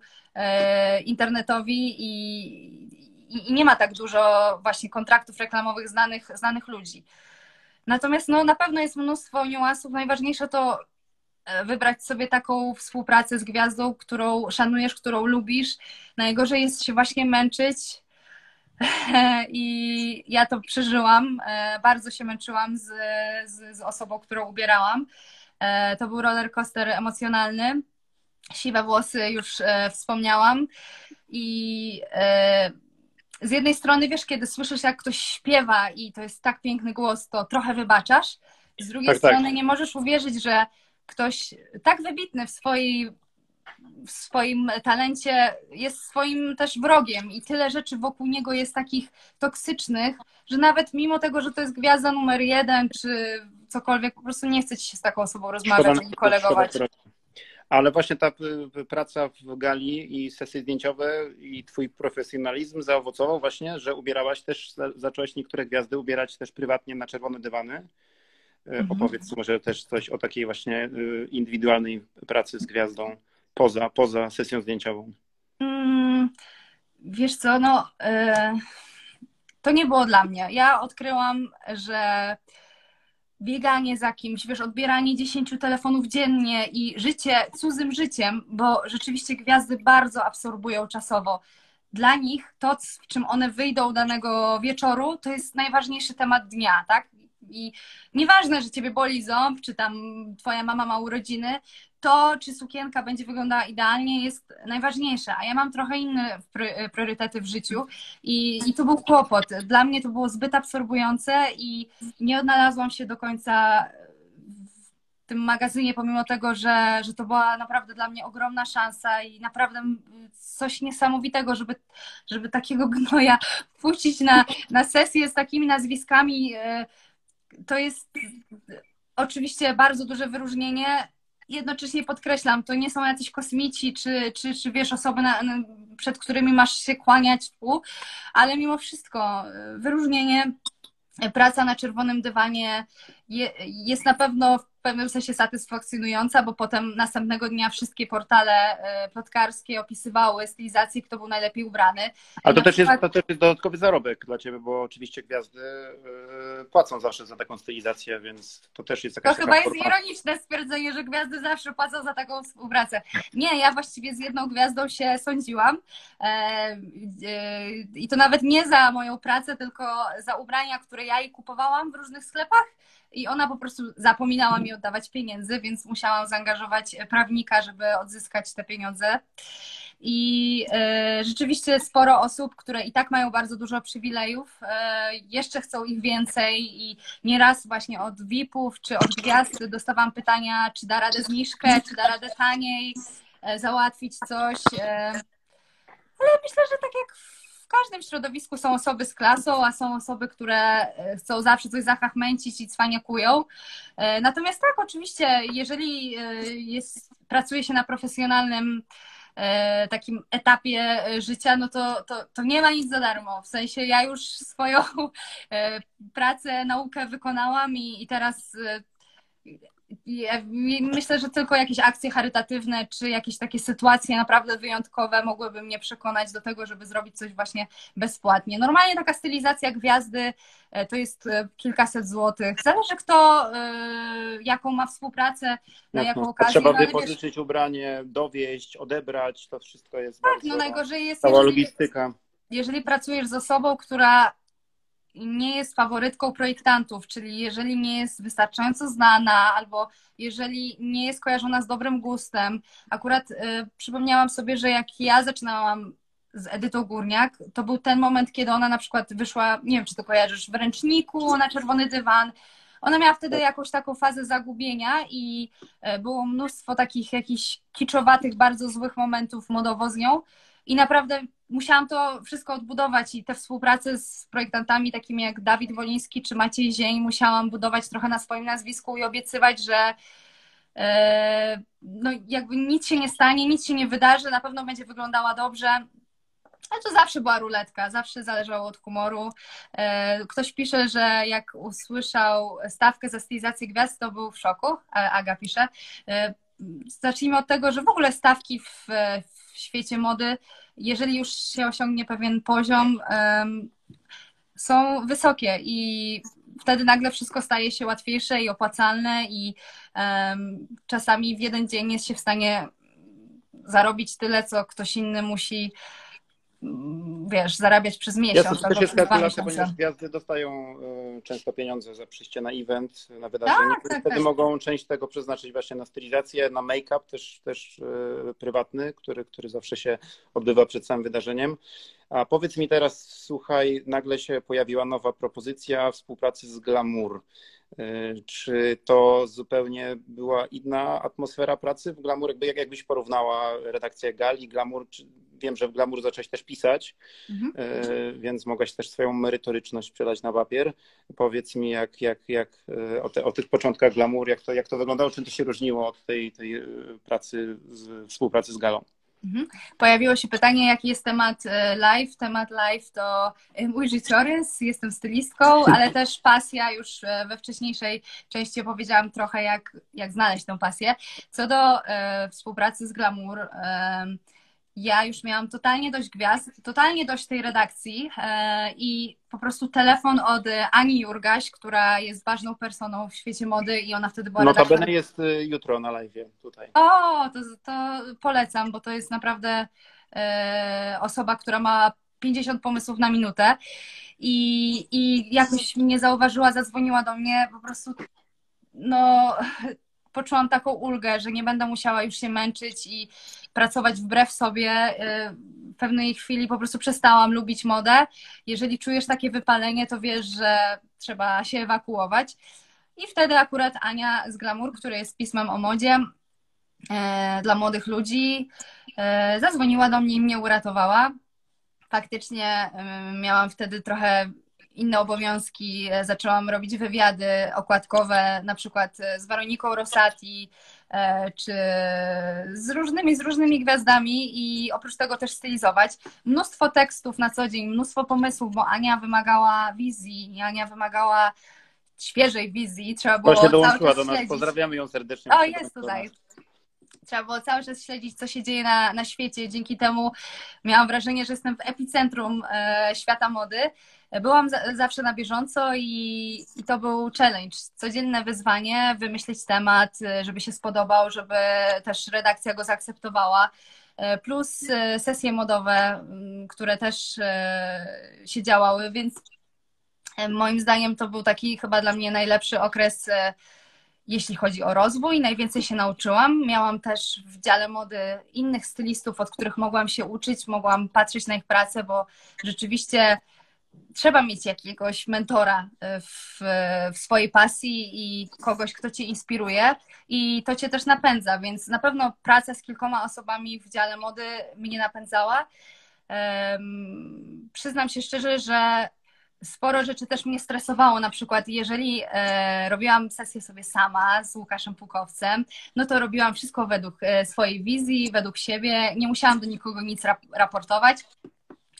internetowi i, i nie ma tak dużo właśnie kontraktów reklamowych znanych, znanych ludzi. Natomiast no, na pewno jest mnóstwo niuansów. Najważniejsze to E, wybrać sobie taką współpracę z gwiazdą, którą szanujesz, którą lubisz. Najgorzej jest się właśnie męczyć. I ja to przeżyłam. E, bardzo się męczyłam z, z, z osobą, którą ubierałam. E, to był roller coaster emocjonalny. Siwe włosy już wspomniałam. I z jednej strony, wiesz, kiedy słyszysz, jak ktoś śpiewa i to jest tak piękny głos, to trochę wybaczasz. Z drugiej tak, tak. strony tak. nie możesz uwierzyć, że ktoś tak wybitny w swojej w swoim talencie jest swoim też wrogiem i tyle rzeczy wokół niego jest takich toksycznych, że nawet mimo tego, że to jest gwiazda numer jeden czy cokolwiek, po prostu nie chce ci się z taką osobą rozmawiać i kolegować. Ale właśnie ta praca w gali i sesje zdjęciowe i twój profesjonalizm zaowocował właśnie, że ubierałaś też, zaczęłaś niektóre gwiazdy ubierać też prywatnie na czerwone dywany E, mhm. Opowiedz może też coś o takiej właśnie e, indywidualnej pracy z gwiazdą poza, poza sesją zdjęciową. Mm, wiesz co, no y, to nie było dla mnie. Ja odkryłam, że bieganie za kimś, wiesz, odbieranie 10 telefonów dziennie i życie cudzym życiem, bo rzeczywiście gwiazdy bardzo absorbują czasowo. Dla nich to, w czym one wyjdą danego wieczoru, to jest najważniejszy temat dnia, tak? I nieważne, że ciebie boli ząb, czy tam twoja mama ma urodziny, to czy sukienka będzie wyglądała idealnie jest najważniejsze. A ja mam trochę inne priorytety w życiu i, i to był kłopot. Dla mnie to było zbyt absorbujące i nie odnalazłam się do końca w tym magazynie, pomimo tego, że, że to była naprawdę dla mnie ogromna szansa i naprawdę coś niesamowitego, żeby, żeby takiego gnoja puścić na, na sesję z takimi nazwiskami e, to jest oczywiście bardzo duże wyróżnienie. Jednocześnie podkreślam, to nie są jacyś kosmici, czy, czy, czy wiesz, osoby, na, przed którymi masz się kłaniać pół, ale mimo wszystko wyróżnienie, praca na czerwonym dywanie jest na pewno pewnym sensie satysfakcjonująca, bo potem następnego dnia wszystkie portale e, plotkarskie opisywały stylizację, kto był najlepiej ubrany. Ale to, też przykład... jest, to też jest dodatkowy zarobek dla Ciebie, bo oczywiście gwiazdy e, płacą zawsze za taką stylizację, więc to też jest jakaś To chyba jest ironiczne stwierdzenie, że gwiazdy zawsze płacą za taką współpracę. Nie, ja właściwie z jedną gwiazdą się sądziłam e, i to nawet nie za moją pracę, tylko za ubrania, które ja jej kupowałam w różnych sklepach i ona po prostu zapominała mi oddawać pieniędzy, więc musiałam zaangażować prawnika, żeby odzyskać te pieniądze. I e, rzeczywiście sporo osób, które i tak mają bardzo dużo przywilejów, e, jeszcze chcą ich więcej i nieraz właśnie od VIP-ów czy od gwiazd dostawałam pytania, czy da radę zniżkę, czy da radę taniej, e, załatwić coś. Ale myślę, że tak jak w każdym środowisku są osoby z klasą, a są osoby, które e, chcą zawsze coś zachachmęcić i cwaniakują. E, natomiast tak, oczywiście, jeżeli e, jest, pracuje się na profesjonalnym takim etapie życia, no to, to, to nie ma nic za darmo. W sensie ja już swoją pracę, naukę wykonałam i, i teraz myślę, że tylko jakieś akcje charytatywne, czy jakieś takie sytuacje naprawdę wyjątkowe mogłyby mnie przekonać do tego, żeby zrobić coś właśnie bezpłatnie. Normalnie taka stylizacja gwiazdy e, to jest e, kilkaset złotych. Zależy kto, e, jaką ma współpracę, na jaką no, okazję. Trzeba no, wypożyczyć wiesz... ubranie, dowieść, odebrać, to wszystko jest Tak, bardzo, no najgorzej jest, cała jeżeli, logistyka. Jeżeli pracujesz z osobą, która nie jest faworytką projektantów, czyli jeżeli nie jest wystarczająco znana, albo jeżeli nie jest kojarzona z dobrym gustem. Akurat y, przypomniałam sobie, że jak ja zaczynałam z Edytą Górniak, to był ten moment, kiedy ona na przykład wyszła, nie wiem, czy to kojarzysz, w ręczniku na czerwony dywan. Ona miała wtedy jakąś taką fazę zagubienia i e, było mnóstwo takich jakichś kiczowatych, bardzo złych momentów modowo z nią. I naprawdę musiałam to wszystko odbudować i te współprace z projektantami takimi jak Dawid Woliński czy Maciej Zień musiałam budować trochę na swoim nazwisku i obiecywać, że e, no jakby nic się nie stanie, nic się nie wydarzy, na pewno będzie wyglądała dobrze. Ale to zawsze była ruletka, zawsze zależało od humoru. E, ktoś pisze, że jak usłyszał stawkę za stylizację gwiazd, to był w szoku. Aga pisze. Zacznijmy od tego, że w ogóle stawki w, w świecie mody, jeżeli już się osiągnie pewien poziom, są wysokie i wtedy nagle wszystko staje się łatwiejsze i opłacalne i czasami w jeden dzień jest się w stanie zarobić tyle, co ktoś inny musi wiesz, zarabiać przez miesiąc. Jasne, to też jest kalkulacja, ponieważ gwiazdy dostają y, często pieniądze za przyjście na event, na wydarzenie, tak, tak, wtedy tak. mogą część tego przeznaczyć właśnie na stylizację, na make-up też, też y, prywatny, który, który zawsze się odbywa przed samym wydarzeniem. A powiedz mi teraz, słuchaj, nagle się pojawiła nowa propozycja współpracy z Glamour. Y, czy to zupełnie była inna atmosfera pracy w Glamour? Jakby jak, jakbyś porównała redakcję Gali, Glamour, czy wiem, że w Glamour zaczęłaś też pisać, mhm. E, więc mogłaś też swoją merytoryczność przelać na papier. Powiedz mi, jak, jak, jak e, o, te, o tych początkach Glamour, jak to, jak to wyglądało, czym to się różniło od tej, tej e, pracy, z, współpracy z Galą? Mhm. Pojawiło się pytanie, jaki jest temat live. Temat live to mój życiorys, jestem stylistką, ale też pasja. Już we wcześniejszej części opowiedziałam trochę, jak, jak znaleźć tę pasję. Co do e, współpracy z Glamour, e, ja już miałam totalnie dość gwiazd, totalnie dość tej redakcji e, i po prostu telefon od Ani Jurgaś, która jest ważną personą w świecie mody i ona wtedy była No redaktorem. jest y, jutro na live tutaj. O, to, to polecam, bo to jest naprawdę e, osoba, która ma 50 pomysłów na minutę i, i jakoś mnie zauważyła, zadzwoniła do mnie, po prostu no poczułam taką ulgę, że nie będę musiała już się męczyć i pracować wbrew sobie. Y, w pewnej chwili po prostu przestałam lubić modę. Jeżeli czujesz takie wypalenie, to wiesz, że trzeba się ewakuować. I wtedy akurat Ania z Glamour, który jest pismem o modzie e, dla młodych ludzi, e, zadzwoniła do mnie i mnie uratowała. Faktycznie miałam wtedy trochę inne obowiązki. Zaczęłam robić wywiady okładkowe, na przykład e, z Weroniką Rosati, czy z różnymi, z różnymi gwiazdami i oprócz tego też stylizować. Mnóstwo tekstów na co dzień, mnóstwo pomysłów, bo Ania wymagała wizji, Ania wymagała świeżej wizji. Trzeba było Właśnie dołączyła do nas, pozdrawiamy ją serdecznie. O, jest tutaj trzeba było cały czas śledzić, co się dzieje na, na świecie. Dzięki temu miałam wrażenie, że jestem w epicentrum e, świata mody. Byłam za, zawsze na bieżąco i, i to był challenge, codzienne wyzwanie, wymyślić temat, e, żeby się spodobał, żeby też redakcja go zaakceptowała. E, plus e, sesje modowe, które też się działały, więc moim zdaniem to był taki chyba dla mnie najlepszy okres jeśli chodzi o rozwój. Najwięcej się nauczyłam. Miałam też w dziale mody innych stylistów, od których mogłam się uczyć, mogłam patrzeć na ich pracę, bo rzeczywiście trzeba mieć jakiegoś mentora w, w, swojej pasji i kogoś, kto cię inspiruje i to cię też napędza, więc na pewno praca z kilkoma osobami w dziale mody mnie napędzała. Um, przyznam się szczerze, że sporo rzeczy też mnie stresowało. Na przykład, jeżeli e, robiłam sesję sobie sama z Łukaszem Pukowcem, no to robiłam wszystko według e, swojej wizji, według siebie. Nie musiałam do nikogo nic rap raportować.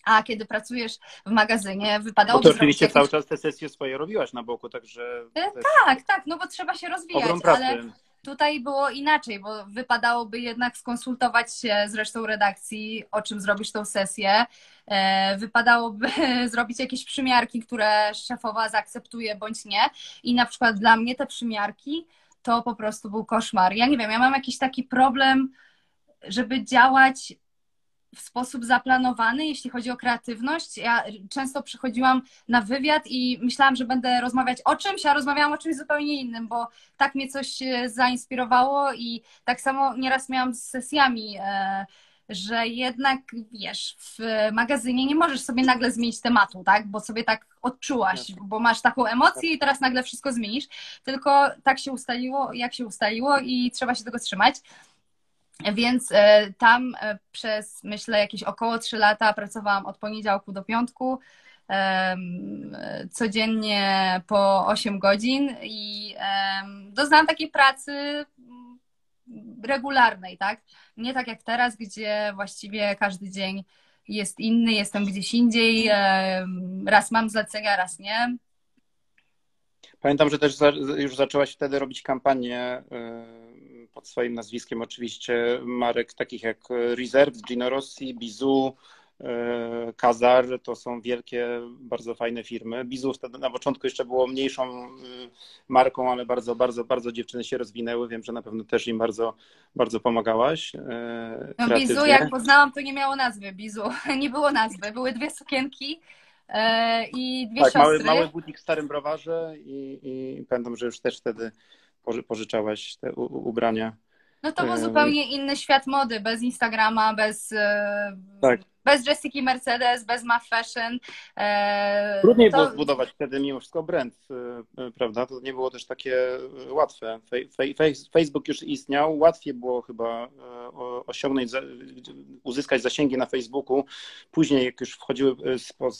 A kiedy pracujesz w magazynie, wypadało. No to oczywiście jakieś... cały czas te sesje swoje robiłaś na boku, także. E, tak, tak, no bo trzeba się rozwijać. Ale Tutaj było inaczej, bo wypadałoby jednak skonsultować się z resztą redakcji, o czym zrobisz tą sesję. E, wypadałoby zrobić jakieś przymiarki, które szefowa zaakceptuje bądź nie. I na przykład dla mnie te przymiarki to po prostu był koszmar. Ja nie wiem, ja mam jakiś taki problem, żeby działać w sposób zaplanowany, jeśli chodzi o kreatywność. Ja często przychodziłam na wywiad i myślałam, że będę rozmawiać o czymś, a rozmawiałam o czymś zupełnie innym, bo tak mnie coś zainspirowało i tak samo nieraz miałam z sesjami. E, że jednak wiesz, w magazynie nie możesz sobie nagle zmienić tematu, tak? Bo sobie tak odczułaś, bo masz taką emocję i teraz nagle wszystko zmienisz. Tylko tak się ustaliło, jak się ustaliło i trzeba się tego trzymać. Więc e, tam e, przez myślę jakieś około 3 lata pracowałam od poniedziałku do piątku codziennie po 8 godzin i doznałam takiej pracy regularnej, tak? Nie tak jak teraz, gdzie właściwie każdy dzień jest inny, jestem gdzieś indziej, raz mam zlecenia, raz nie. Pamiętam, że też już zaczęłaś wtedy robić kampanię pod swoim nazwiskiem oczywiście marek takich jak Reserve, Gino Rossi, Bizu, E, Kazar to są wielkie, bardzo fajne firmy. Bizu wtedy na początku jeszcze było mniejszą e, marką, ale bardzo, bardzo, bardzo dziewczyny się rozwinęły. Wiem, że na pewno też im bardzo, bardzo pomagałaś. E, no Bizu, jak poznałam, to nie miało nazwy. Bizu, nie było nazwy. Były dwie sukienki i dwie tak, siostry. Mały, mały butik w Starym Browarze i, i pamiętam, że już też wtedy pożyczałaś te ubrania. No to był zupełnie inny świat mody, bez Instagrama, bez, tak bez Jessica Mercedes, bez Maff Fashion. E, Trudniej to... było zbudować wtedy mimo wszystko brand, e, e, prawda? To nie było też takie łatwe. Facebook już istniał, łatwiej było chyba osiągnąć, uzyskać zasięgi na Facebooku. Później, jak już wchodziły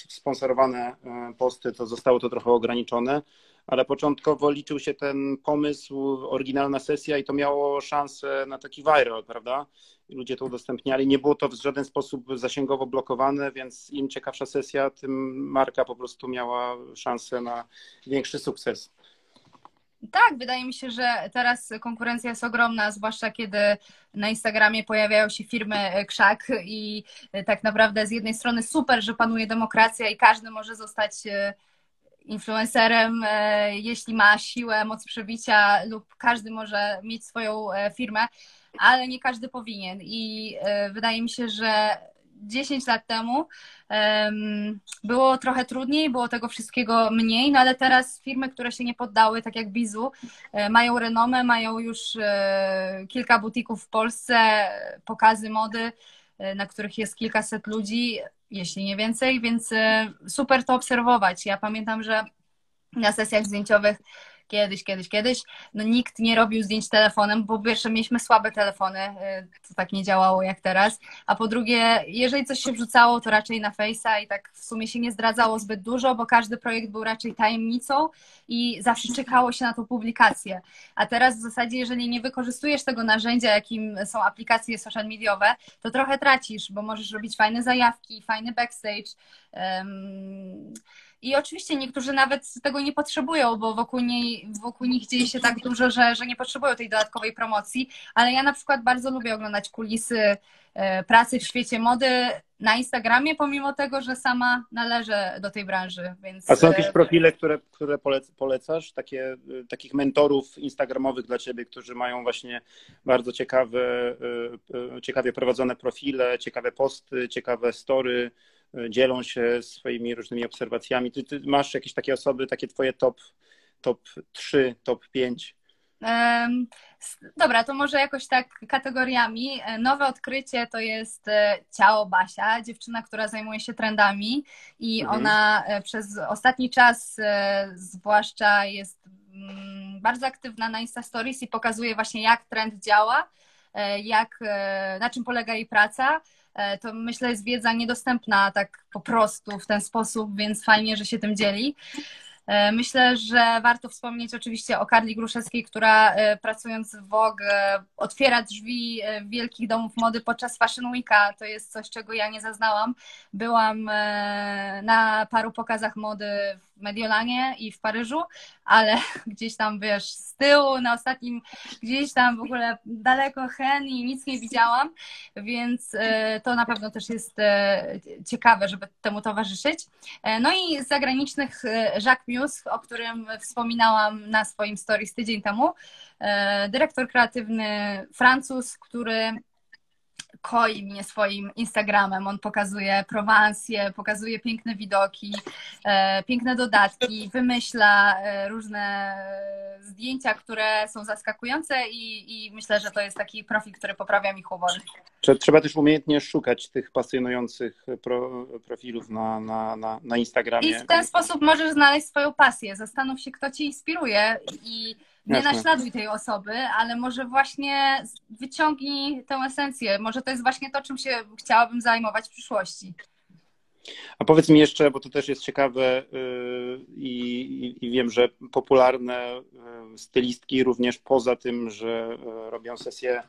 sponsorowane posty, to zostało to trochę ograniczone ale początkowo liczył się ten pomysł, oryginalna sesja i to miało szansę na taki viral, prawda? Ludzie to udostępniali. Nie było to w żaden sposób zasięgowo blokowane, więc im ciekawsza sesja, tym marka po prostu miała szansę na większy sukces. Tak, wydaje mi się, że teraz konkurencja jest ogromna, zwłaszcza kiedy na Instagramie pojawiają się firmy krzak i tak naprawdę z jednej strony super, że panuje demokracja i każdy może zostać influencerem, e, jeśli ma siłę, moc przebicia lub każdy może mieć swoją e, firmę, ale nie każdy powinien. I e, wydaje mi się, że 10 lat temu było trochę trudniej, było tego wszystkiego mniej, no ale teraz firmy, które się nie poddały, tak jak Bizu, mają renomę, mają już kilka butików w Polsce, pokazy mody, na których jest kilkaset ludzi, jeśli nie więcej, więc y, super to obserwować. Ja pamiętam, że na sesjach zdjęciowych kiedyś, kiedyś, kiedyś, no nikt nie robił zdjęć telefonem, bo pierwsze mieliśmy słabe telefony, y, to tak nie działało jak teraz, a po drugie, jeżeli coś się wrzucało, to raczej na Face'a i tak w sumie się nie zdradzało zbyt dużo, bo każdy projekt był raczej tajemnicą i zawsze czekało się na tą publikację. A teraz w zasadzie, jeżeli nie wykorzystujesz tego narzędzia, jakim są aplikacje social mediowe, to trochę tracisz, bo możesz robić fajne zajawki, fajny backstage, um, i oczywiście niektórzy nawet tego nie potrzebują, bo wokół, niej, wokół nich dzieje się tak dużo, że, że nie potrzebują tej dodatkowej promocji, ale ja na przykład bardzo lubię oglądać kulisy e, pracy w świecie mody na Instagramie, pomimo tego, że sama należę do tej branży. Więc... A są jakieś e, profile, które, które polecasz? Takie, e, takich mentorów instagramowych dla ciebie, którzy mają właśnie bardzo ciekawe, ciekawie prowadzone profile, ciekawe posty, ciekawe story, dzielą się swoimi różnymi obserwacjami. Ty, ty masz jakieś takie osoby, takie twoje top, top 3, top 5? Dobra, to może jakoś tak kategoriami. E, nowe odkrycie to jest e, Ciało Basia, dziewczyna, która zajmuje się trendami i mhm. ona e, przez ostatni czas zwłaszcza jest mm, bardzo aktywna na Insta Stories i pokazuje właśnie jak trend działa, jak, na czym polega jej praca to myślę jest wiedza niedostępna tak po prostu w ten sposób, więc fajnie, że się tym dzieli. E, myślę, że warto wspomnieć oczywiście o Karli Gruszewskiej, która e, pracując w Vogue otwiera drzwi wielkich domów mody podczas Fashion Weeka. To jest coś, czego ja nie zaznałam. Byłam na paru pokazach mody w Mediolanie i w Paryżu, ale gdzieś tam, wiesz, z tyłu, na ostatnim, gdzieś tam w ogóle daleko hen i nic nie widziałam, więc e, to na pewno też jest e, ciekawe, żeby temu towarzyszyć. E, no i z zagranicznych Jacques Muse, o którym wspominałam na swoim stories tydzień temu, dyrektor kreatywny Francuz, który koi mnie swoim Instagramem. On pokazuje Prowansję, pokazuje piękne widoki, e, piękne dodatki, wymyśla e, różne zdjęcia, które są zaskakujące i, i myślę, że to jest taki profil, który poprawia mi humor. Trzeba też umiejętnie szukać tych pasjonujących pro, profilów na, na, na, na Instagramie. I w ten sposób możesz znaleźć swoją pasję. Zastanów się, kto cię inspiruje i nie Jasne. naśladuj tej osoby, ale może właśnie wyciągnij tę esencję. Może to jest właśnie to, czym się chciałabym zajmować w przyszłości. A powiedz mi jeszcze, bo to też jest ciekawe yy, i, i wiem, że popularne yy, stylistki również poza tym, że yy, robią sesje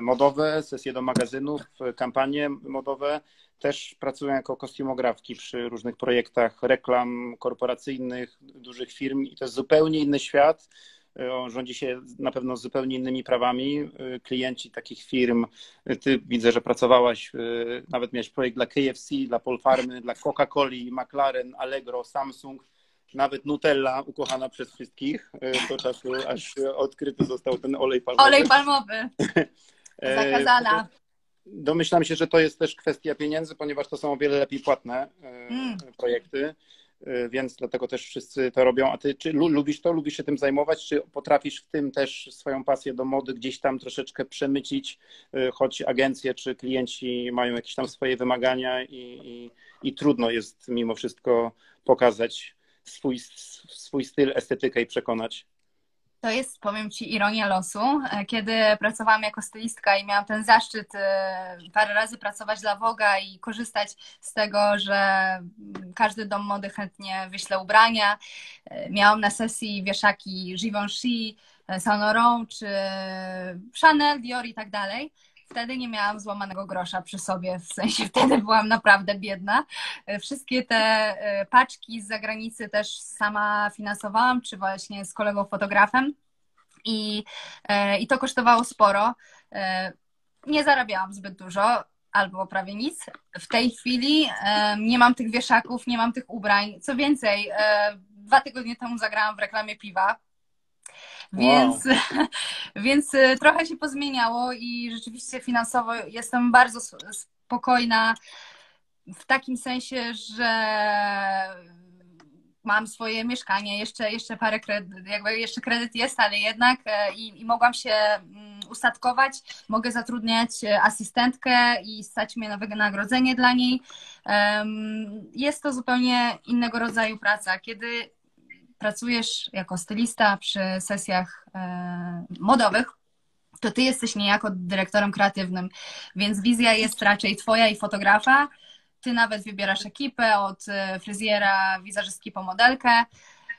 modowe, sesje do magazynów, kampanie modowe, też pracują jako kostiumografki przy różnych projektach reklam korporacyjnych, dużych firm i to jest zupełnie inny świat rządzi się na pewno zupełnie innymi prawami. E, klienci takich firm, e, ty widzę, że pracowałaś, nawet miałeś projekt dla KFC, dla Polfarmy, dla Coca-Coli, McLaren, Allegro, Samsung, nawet Nutella, ukochana przez wszystkich, do czasu, aż odkryty został ten olej palmowy. Olej palmowy. Zakazana. Domyślam się, że to jest też kwestia pieniędzy, ponieważ to są o wiele lepiej płatne mm. projekty. Y, więc dlatego też wszyscy to robią. A ty czy lubisz to, lubisz się tym zajmować, czy potrafisz w tym też swoją pasję do mody gdzieś tam troszeczkę przemycić, y, choć agencje czy klienci mają jakieś tam swoje wymagania i, i, i trudno jest mimo wszystko pokazać swój, swój styl, estetykę i przekonać? To jest, powiem Ci, ironia losu. E, kiedy pracowałam jako stylistka i miałam ten zaszczyt e, parę razy pracować dla Woga i korzystać z tego, że każdy dom mody chętnie wyśle ubrania. E, miałam na sesji wieszaki Givenchy, Saint Laurent czy Chanel, Dior i tak dalej wtedy nie miałam złamanego grosza przy sobie, w sensie wtedy byłam naprawdę biedna. Wszystkie te e, paczki z zagranicy też sama finansowałam, czy właśnie z kolegą fotografem i, e, i to kosztowało sporo. E, nie zarabiałam zbyt dużo, albo prawie nic. W tej chwili nie mam tych wieszaków, nie mam tych ubrań. Co więcej, dwa tygodnie temu zagrałam w reklamie piwa więc, wow. więc y, trochę się pozmieniało i rzeczywiście finansowo jestem bardzo spokojna w takim sensie, że mam swoje mieszkanie, jeszcze, jeszcze parę kredyt, jakby jeszcze kredyt jest, ale jednak e, i, i mogłam się mm, ustatkować, mogę zatrudniać e, asystentkę i stać mnie na wynagrodzenie dla niej. Jest to zupełnie innego rodzaju praca. Kiedy pracujesz jako stylista przy sesjach e, modowych, to ty jesteś niejako dyrektorem kreatywnym, więc wizja jest raczej twoja i fotografa. Ty nawet wybierasz ekipę od e, fryzjera, wizerzystki po modelkę.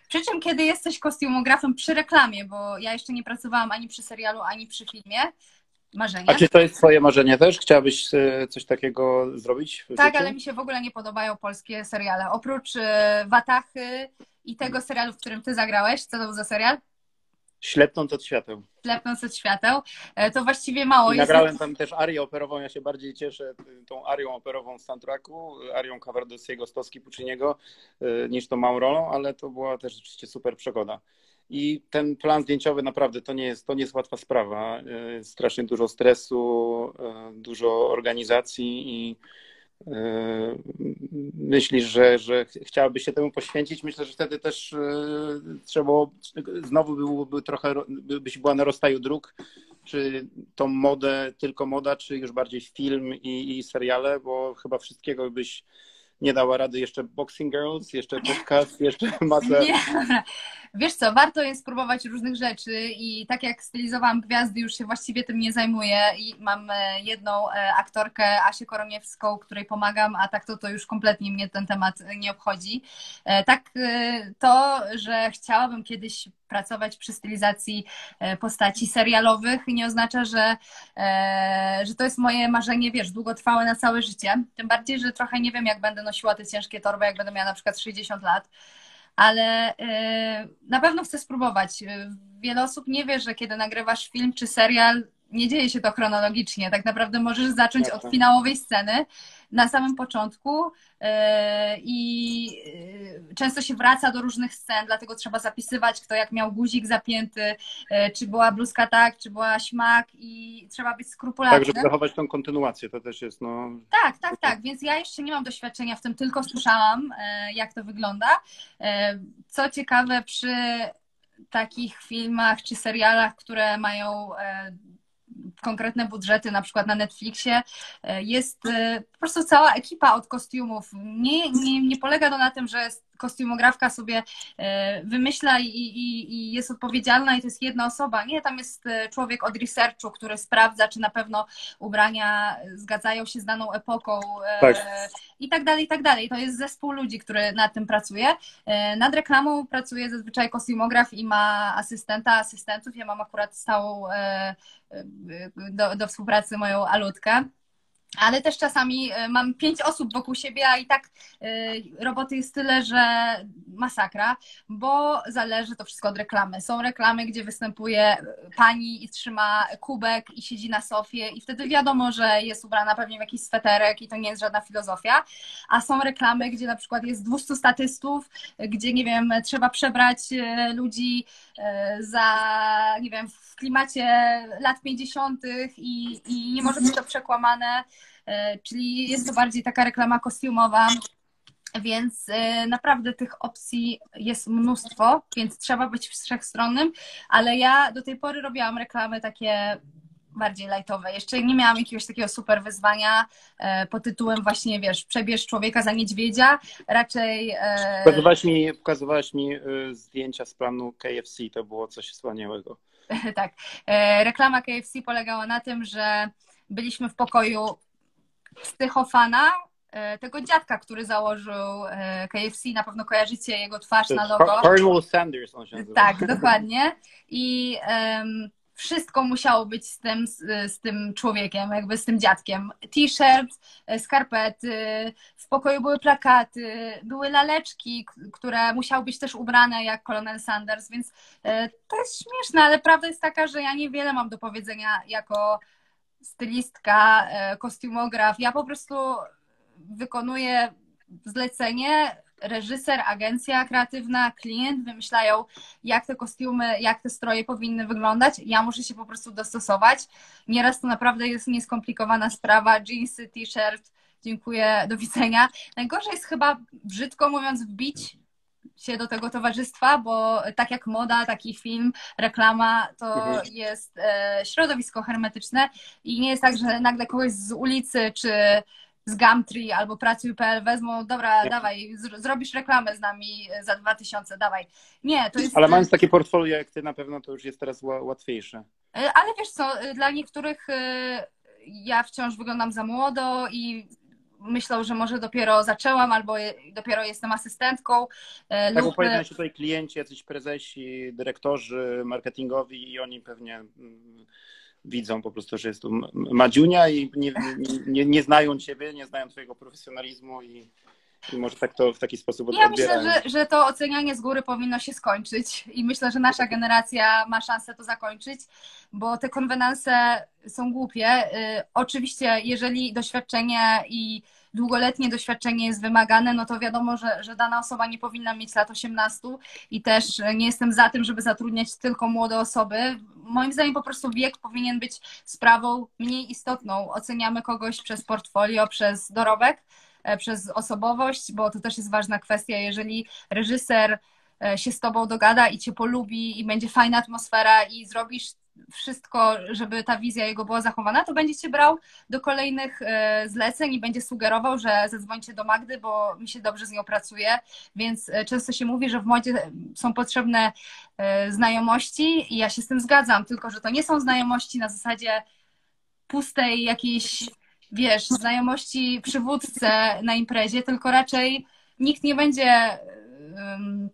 Przy czym, kiedy jesteś kostiumografem przy reklamie, bo ja jeszcze nie pracowałam ani przy serialu, ani przy filmie, marzenie. A czy to jest twoje marzenie też? Chciałabyś e, coś takiego zrobić? tak, ale mi się w ogóle nie podobają polskie seriale. Oprócz Watachy i tego serialu, w którym ty zagrałeś. Co to był za serial? Ślepnąc od świateł. Ślepnąc od świateł. E, to właściwie mało. I nagrałem tam też arię operową. Ja się bardziej cieszę tą arią operową z soundtracku, arią Cavardosiego, Stoski Pucciniego, e, niż tą małą rolą, ale to była też rzeczywiście super przygoda. I ten plan zdjęciowy naprawdę to nie jest, to nie jest łatwa sprawa. E, strasznie dużo stresu, dużo organizacji i myślisz, że, że chciałabyś się temu poświęcić, myślę, że wtedy też yy, trzeba znowu byłoby trochę, byś była na rozstaju dróg, czy tą modę, tylko moda, czy już bardziej film i, i seriale, bo chyba wszystkiego byś nie dała rady jeszcze Boxing Girls, jeszcze podcast, jeszcze masę. Nie. Wiesz co, warto jest spróbować różnych rzeczy i tak jak stylizowałam gwiazdy, już się właściwie tym nie zajmuję i mam e, jedną e, aktorkę, Asię Koroniewską, której pomagam, a tak to, to już kompletnie mnie ten temat nie obchodzi. E, tak to, że chciałabym kiedyś pracować przy stylizacji postaci serialowych nie oznacza, że, że to jest moje marzenie, wiesz, długotrwałe na całe życie. Tym bardziej, że trochę nie wiem, jak będę nosiła te ciężkie torby, jak będę miała na przykład 60 lat ale y, na pewno chcę spróbować. Wiele osób nie wie, że kiedy nagrywasz film czy serial, nie dzieje się to chronologicznie. Tak naprawdę możesz zacząć od finałowej sceny na samym początku y, i często się wraca do różnych scen, dlatego trzeba zapisywać, kto jak miał guzik zapięty, czy była bluzka tak, czy była śmak i trzeba być skrupulatnym. Tak, żeby zachować tą kontynuację, to też jest no... Tak, tak, tak, więc ja jeszcze nie mam doświadczenia w tym, tylko słyszałam, jak to wygląda. Co ciekawe, przy takich filmach czy serialach, które mają konkretne budżety, na przykład na Netflixie, e, jest e, po prostu cała ekipa od kostiumów. Nie, nie, nie polega to na tym, że kostiumografka sobie e, wymyśla i, i, i, jest odpowiedzialna i to jest jedna osoba. Nie, tam jest człowiek od researchu, który sprawdza, czy na pewno ubrania zgadzają się z daną epoką tak. i tak dalej, i tak dalej. To jest zespół ludzi, który nad tym pracuje. Nad reklamą pracuje zazwyczaj kostiumograf i ma asystenta, asystentów. Ja mam akurat stałą do, do współpracy moją Alutkę. Ale też czasami e, mam pięć osób wokół siebie, a i tak e, roboty jest tyle, że masakra, bo zależy to wszystko od reklamy. Są reklamy, gdzie występuje pani i trzyma kubek i siedzi na sofie i wtedy wiadomo, że jest ubrana pewnie w jakiś sweterek i to nie jest żadna filozofia, a są reklamy, gdzie na przykład jest 200 statystów, gdzie nie wiem, trzeba przebrać e, ludzi za, nie wiem, w klimacie lat 50. i, i nie może być to przekłamane E, czyli jest to bardziej taka reklama kostiumowa. Więc e, naprawdę tych opcji jest mnóstwo, więc trzeba być wszechstronnym, ale ja do tej pory robiłam reklamy takie bardziej lightowe. Jeszcze nie miałam jakiegoś takiego super wyzwania e, pod tytułem właśnie, wiesz, przebierz człowieka za niedźwiedzia. Raczej... Pokazywałaś mi, pokazywałaś mi zdjęcia z planu KFC, to było coś wspaniałego. tak. Reklama KFC polegała na tym, że byliśmy w pokoju Stychofana, e, tego dziadka, który założył e, KFC, na pewno kojarzycie jego twarz na logo. Colonel Sanders on się nazywa. Tak, dokładnie. I um, wszystko musiało być z tym, z, z, tym człowiekiem, jakby z tym dziadkiem. T-shirt, e, skarpety, w pokoju były plakaty, były laleczki, które musiały być też ubrane jak Colonel Sanders, więc to jest śmieszne, ale prawda jest taka, że ja niewiele mam do powiedzenia jako stylistka, e, kostiumograf. Ja po prostu wykonuję zlecenie, reżyser, agencja kreatywna, klient wymyślają, jak te kostiumy, jak te stroje powinny wyglądać. Ja muszę się po prostu dostosować. Nieraz to naprawdę jest nieskomplikowana sprawa. Jeansy, t-shirt, dziękuję, do widzenia. Najgorzej jest chyba, brzydko mówiąc, wbić się do tego towarzystwa, bo tak jak moda, taki film, reklama, to mhm. jest e, środowisko hermetyczne i nie jest tak, że nagle kogoś z ulicy czy z Gumtree albo Pracuj.pl wezmą, dobra, dawaj, zrobisz reklamę z nami za 2000, dawaj. Nie, to jest... Ale mając takie portfolio jak ty, na pewno to już jest teraz łatwiejsze. E, ale wiesz co, dla niektórych e, ja wciąż wyglądam za młodo i myślał, że może dopiero zaczęłam albo dopiero jestem asystentką. E, tak, lub... pojawiają się tutaj klienci, jacyś prezesi, dyrektorzy marketingowi i oni pewnie mm, widzą po prostu, że jest tu Madziunia i nie, nie, nie znają ciebie, nie znają twojego profesjonalizmu i, i może tak to w taki sposób Ja myślę, że, że to ocenianie z góry powinno się skończyć i myślę, że nasza generacja ma szansę to zakończyć, bo te konwenanse są głupie. Y, oczywiście, jeżeli doświadczenie i długoletnie doświadczenie jest wymagane, no to wiadomo, że, że dana osoba nie powinna mieć lat 18 i też nie jestem za tym, żeby zatrudniać tylko młode osoby. Moim zdaniem po prostu wiek powinien być sprawą mniej istotną. Oceniamy kogoś przez portfolio, przez dorobek, e, przez osobowość, bo to też jest ważna kwestia. Jeżeli reżyser e, się z tobą dogada i cię polubi i będzie fajna atmosfera i zrobisz wszystko, żeby ta wizja jego była zachowana, to będzie cię brał do kolejnych e, zleceń i będzie sugerował, że zadzwońcie do Magdy, bo mi się dobrze z nią pracuje, więc e, często się mówi, że w modzie są potrzebne e, znajomości i ja się z tym zgadzam, tylko że to nie są znajomości na zasadzie pustej jakiejś, wiesz, znajomości przywódcę na imprezie, tylko raczej nikt nie będzie um,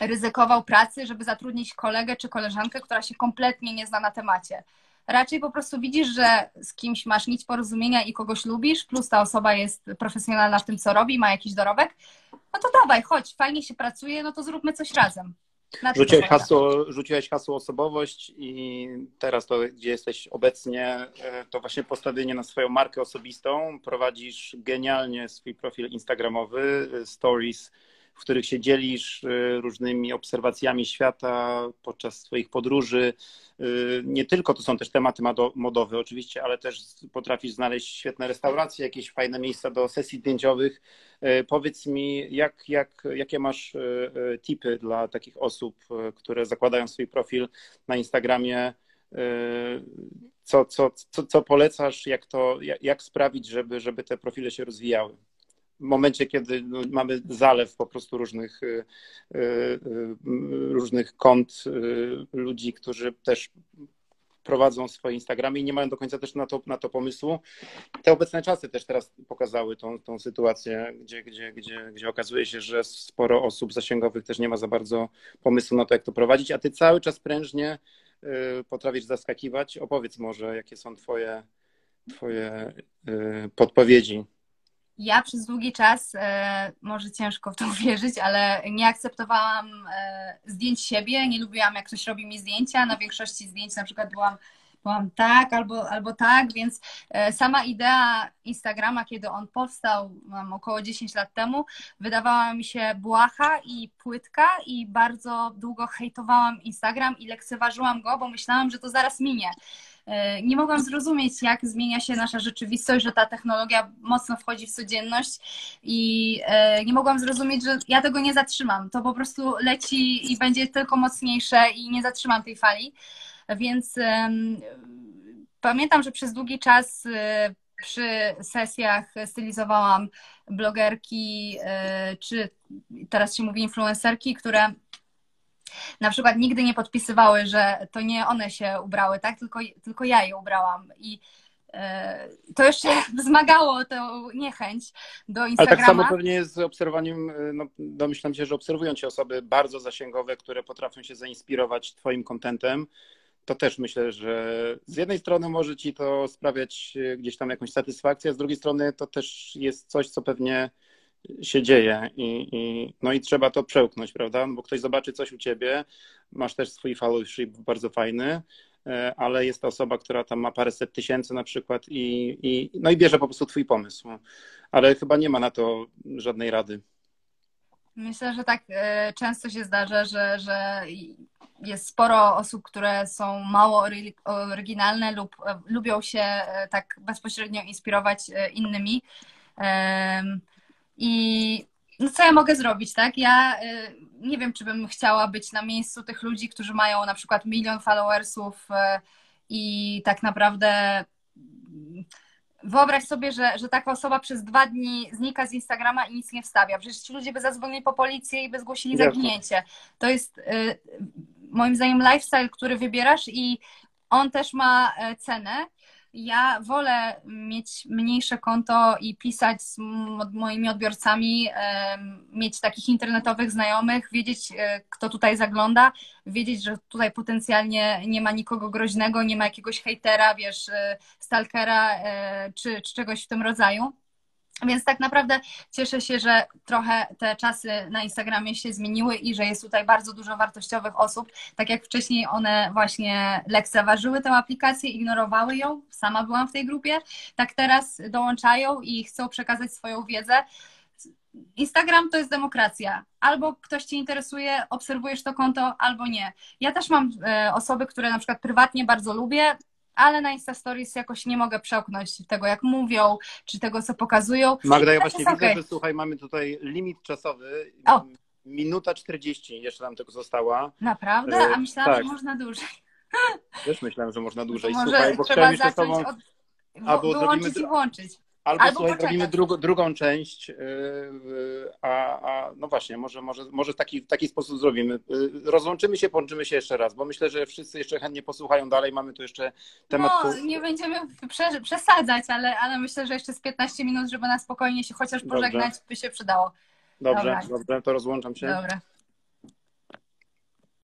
ryzykował pracy, żeby zatrudnić kolegę czy koleżankę, która się kompletnie nie zna na temacie. Raczej po prostu widzisz, że z kimś masz nić porozumienia i kogoś lubisz, plus ta osoba jest profesjonalna w tym, co robi, ma jakiś dorobek, no to dawaj, chodź, fajnie się pracuje, no to zróbmy coś razem. Rzuciłeś hasło, rzuciłeś hasło osobowość i teraz to, gdzie jesteś obecnie, e, to właśnie postawienie na swoją markę osobistą. Prowadzisz genialnie swój profil instagramowy, e, stories w których się dzielisz różnymi obserwacjami świata podczas swoich podróży. Nie tylko to są też tematy modowe oczywiście, ale też potrafisz znaleźć świetne restauracje, jakieś fajne miejsca do sesji zdjęciowych. Powiedz mi, jak, jak, jakie masz tipy dla takich osób, które zakładają swój profil na Instagramie? Co, co, co, co polecasz, jak, to, jak sprawić, żeby, żeby te profile się rozwijały? Momencie, kiedy no, mamy zalew po prostu różnych, y, y, y, różnych kont ludzi, którzy też prowadzą swoje Instagramy i nie mają do końca też na to, na to pomysłu. Te obecne czasy też teraz pokazały tą, tą sytuację, gdzie, gdzie, gdzie, gdzie okazuje się, że sporo osób zasięgowych też nie ma za bardzo pomysłu na to, jak to prowadzić, a ty cały czas prężnie potrafisz zaskakiwać. Opowiedz może, jakie są Twoje, twoje podpowiedzi. Ja przez długi czas, e, może ciężko w to uwierzyć, ale nie akceptowałam e, zdjęć siebie, nie lubiłam jak ktoś robi mi zdjęcia. Na większości zdjęć na przykład byłam byłam tak albo, albo tak, więc e, sama idea Instagrama, kiedy on powstał, mam około 10 lat temu, wydawała mi się błaha i płytka i bardzo długo hejtowałam Instagram i lekceważyłam go, bo myślałam, że to zaraz minie. E, nie mogłam zrozumieć, jak zmienia się nasza rzeczywistość, że ta technologia mocno wchodzi w codzienność i e, nie mogłam zrozumieć, że ja tego nie zatrzymam. To po prostu leci i będzie tylko mocniejsze i nie zatrzymam tej fali. Więc pamiętam, że przez długi czas y, przy sesjach stylizowałam blogerki, y, czy teraz się mówi influencerki, które na przykład nigdy nie podpisywały, że to nie one się ubrały, tak? Tylko, tylko ja je ubrałam. I y, to jeszcze wzmagało tę niechęć do Instagrama. Ale tak samo pewnie jest z obserwowaniem, no, domyślam się, że obserwują cię osoby bardzo zasięgowe, które potrafią się zainspirować twoim kontentem to też myślę, że z jednej strony może ci to sprawiać e, gdzieś tam jakąś satysfakcję, a z drugiej strony to też jest coś, co pewnie się dzieje i, i, no i trzeba to przełknąć, prawda? No bo ktoś zobaczy coś u ciebie, masz też swój followership bardzo fajny, e, ale jest to osoba, która tam ma paręset tysięcy na przykład i, i, no i bierze po prostu twój pomysł. Ale chyba nie ma na to żadnej rady. Myślę, że tak e, często się zdarza, że, że jest sporo osób, które są mało oryginalne lub e, lubią się e, tak bezpośrednio inspirować innymi. I no co ja mogę zrobić, tak? Ja nie wiem, czy bym chciała być na miejscu tych ludzi, którzy mają na przykład milion followersów i tak naprawdę wyobraź sobie, że, że taka osoba przez dwa dni znika z Instagrama i nic nie wstawia. Przecież ci ludzie by zadzwonili po policję i by zgłosili zaginięcie. To jest y, moim zdaniem lifestyle, który wybierasz i on też ma e, cenę ja wolę mieć mniejsze konto i pisać z moimi odbiorcami, mieć takich internetowych znajomych, wiedzieć, e, kto tutaj zagląda, wiedzieć, że tutaj potencjalnie nie ma nikogo groźnego, nie ma jakiegoś hejtera, wiesz, e, stalkera e, czy, czy czegoś w tym rodzaju. Więc tak naprawdę cieszę się, że trochę te czasy na Instagramie się zmieniły i że jest tutaj bardzo dużo wartościowych osób. Tak jak wcześniej one właśnie lekceważyły tę aplikację, ignorowały ją, sama byłam w tej grupie, tak teraz dołączają i chcą przekazać swoją wiedzę. Instagram to jest demokracja. Albo ktoś Cię interesuje, obserwujesz to konto, albo nie. Ja też mam e, osoby, które na przykład prywatnie bardzo lubię, ale na Insta Stories jakoś nie mogę przełknąć tego, jak mówią, czy tego, co pokazują. Magda, ja właśnie widzę, okay. że słuchaj, mamy tutaj limit czasowy. O. Minuta 40 jeszcze nam tego została. Naprawdę? A e, myślałam, tak. że można dłużej. Też myślałem, że można dłużej. Może Słuchaj, bo trzeba zacząć tobą... od... Albo wyłączyć i włączyć. Albo, Albo słuchaj, robimy drugą, drugą część, y, a, a, no właśnie, może, może, może taki, w taki sposób zrobimy. Y, rozłączymy się, połączymy się jeszcze raz, bo myślę, że wszyscy jeszcze chętnie posłuchają dalej. Mamy tu jeszcze temat. No, nie będziemy przesadzać, ale, ale myślę, że jeszcze z 15 minut, żeby na spokojnie się chociaż pożegnać, dobrze. by się przydało. Dobrze, Dobra. dobrze, to rozłączam się. Dobra.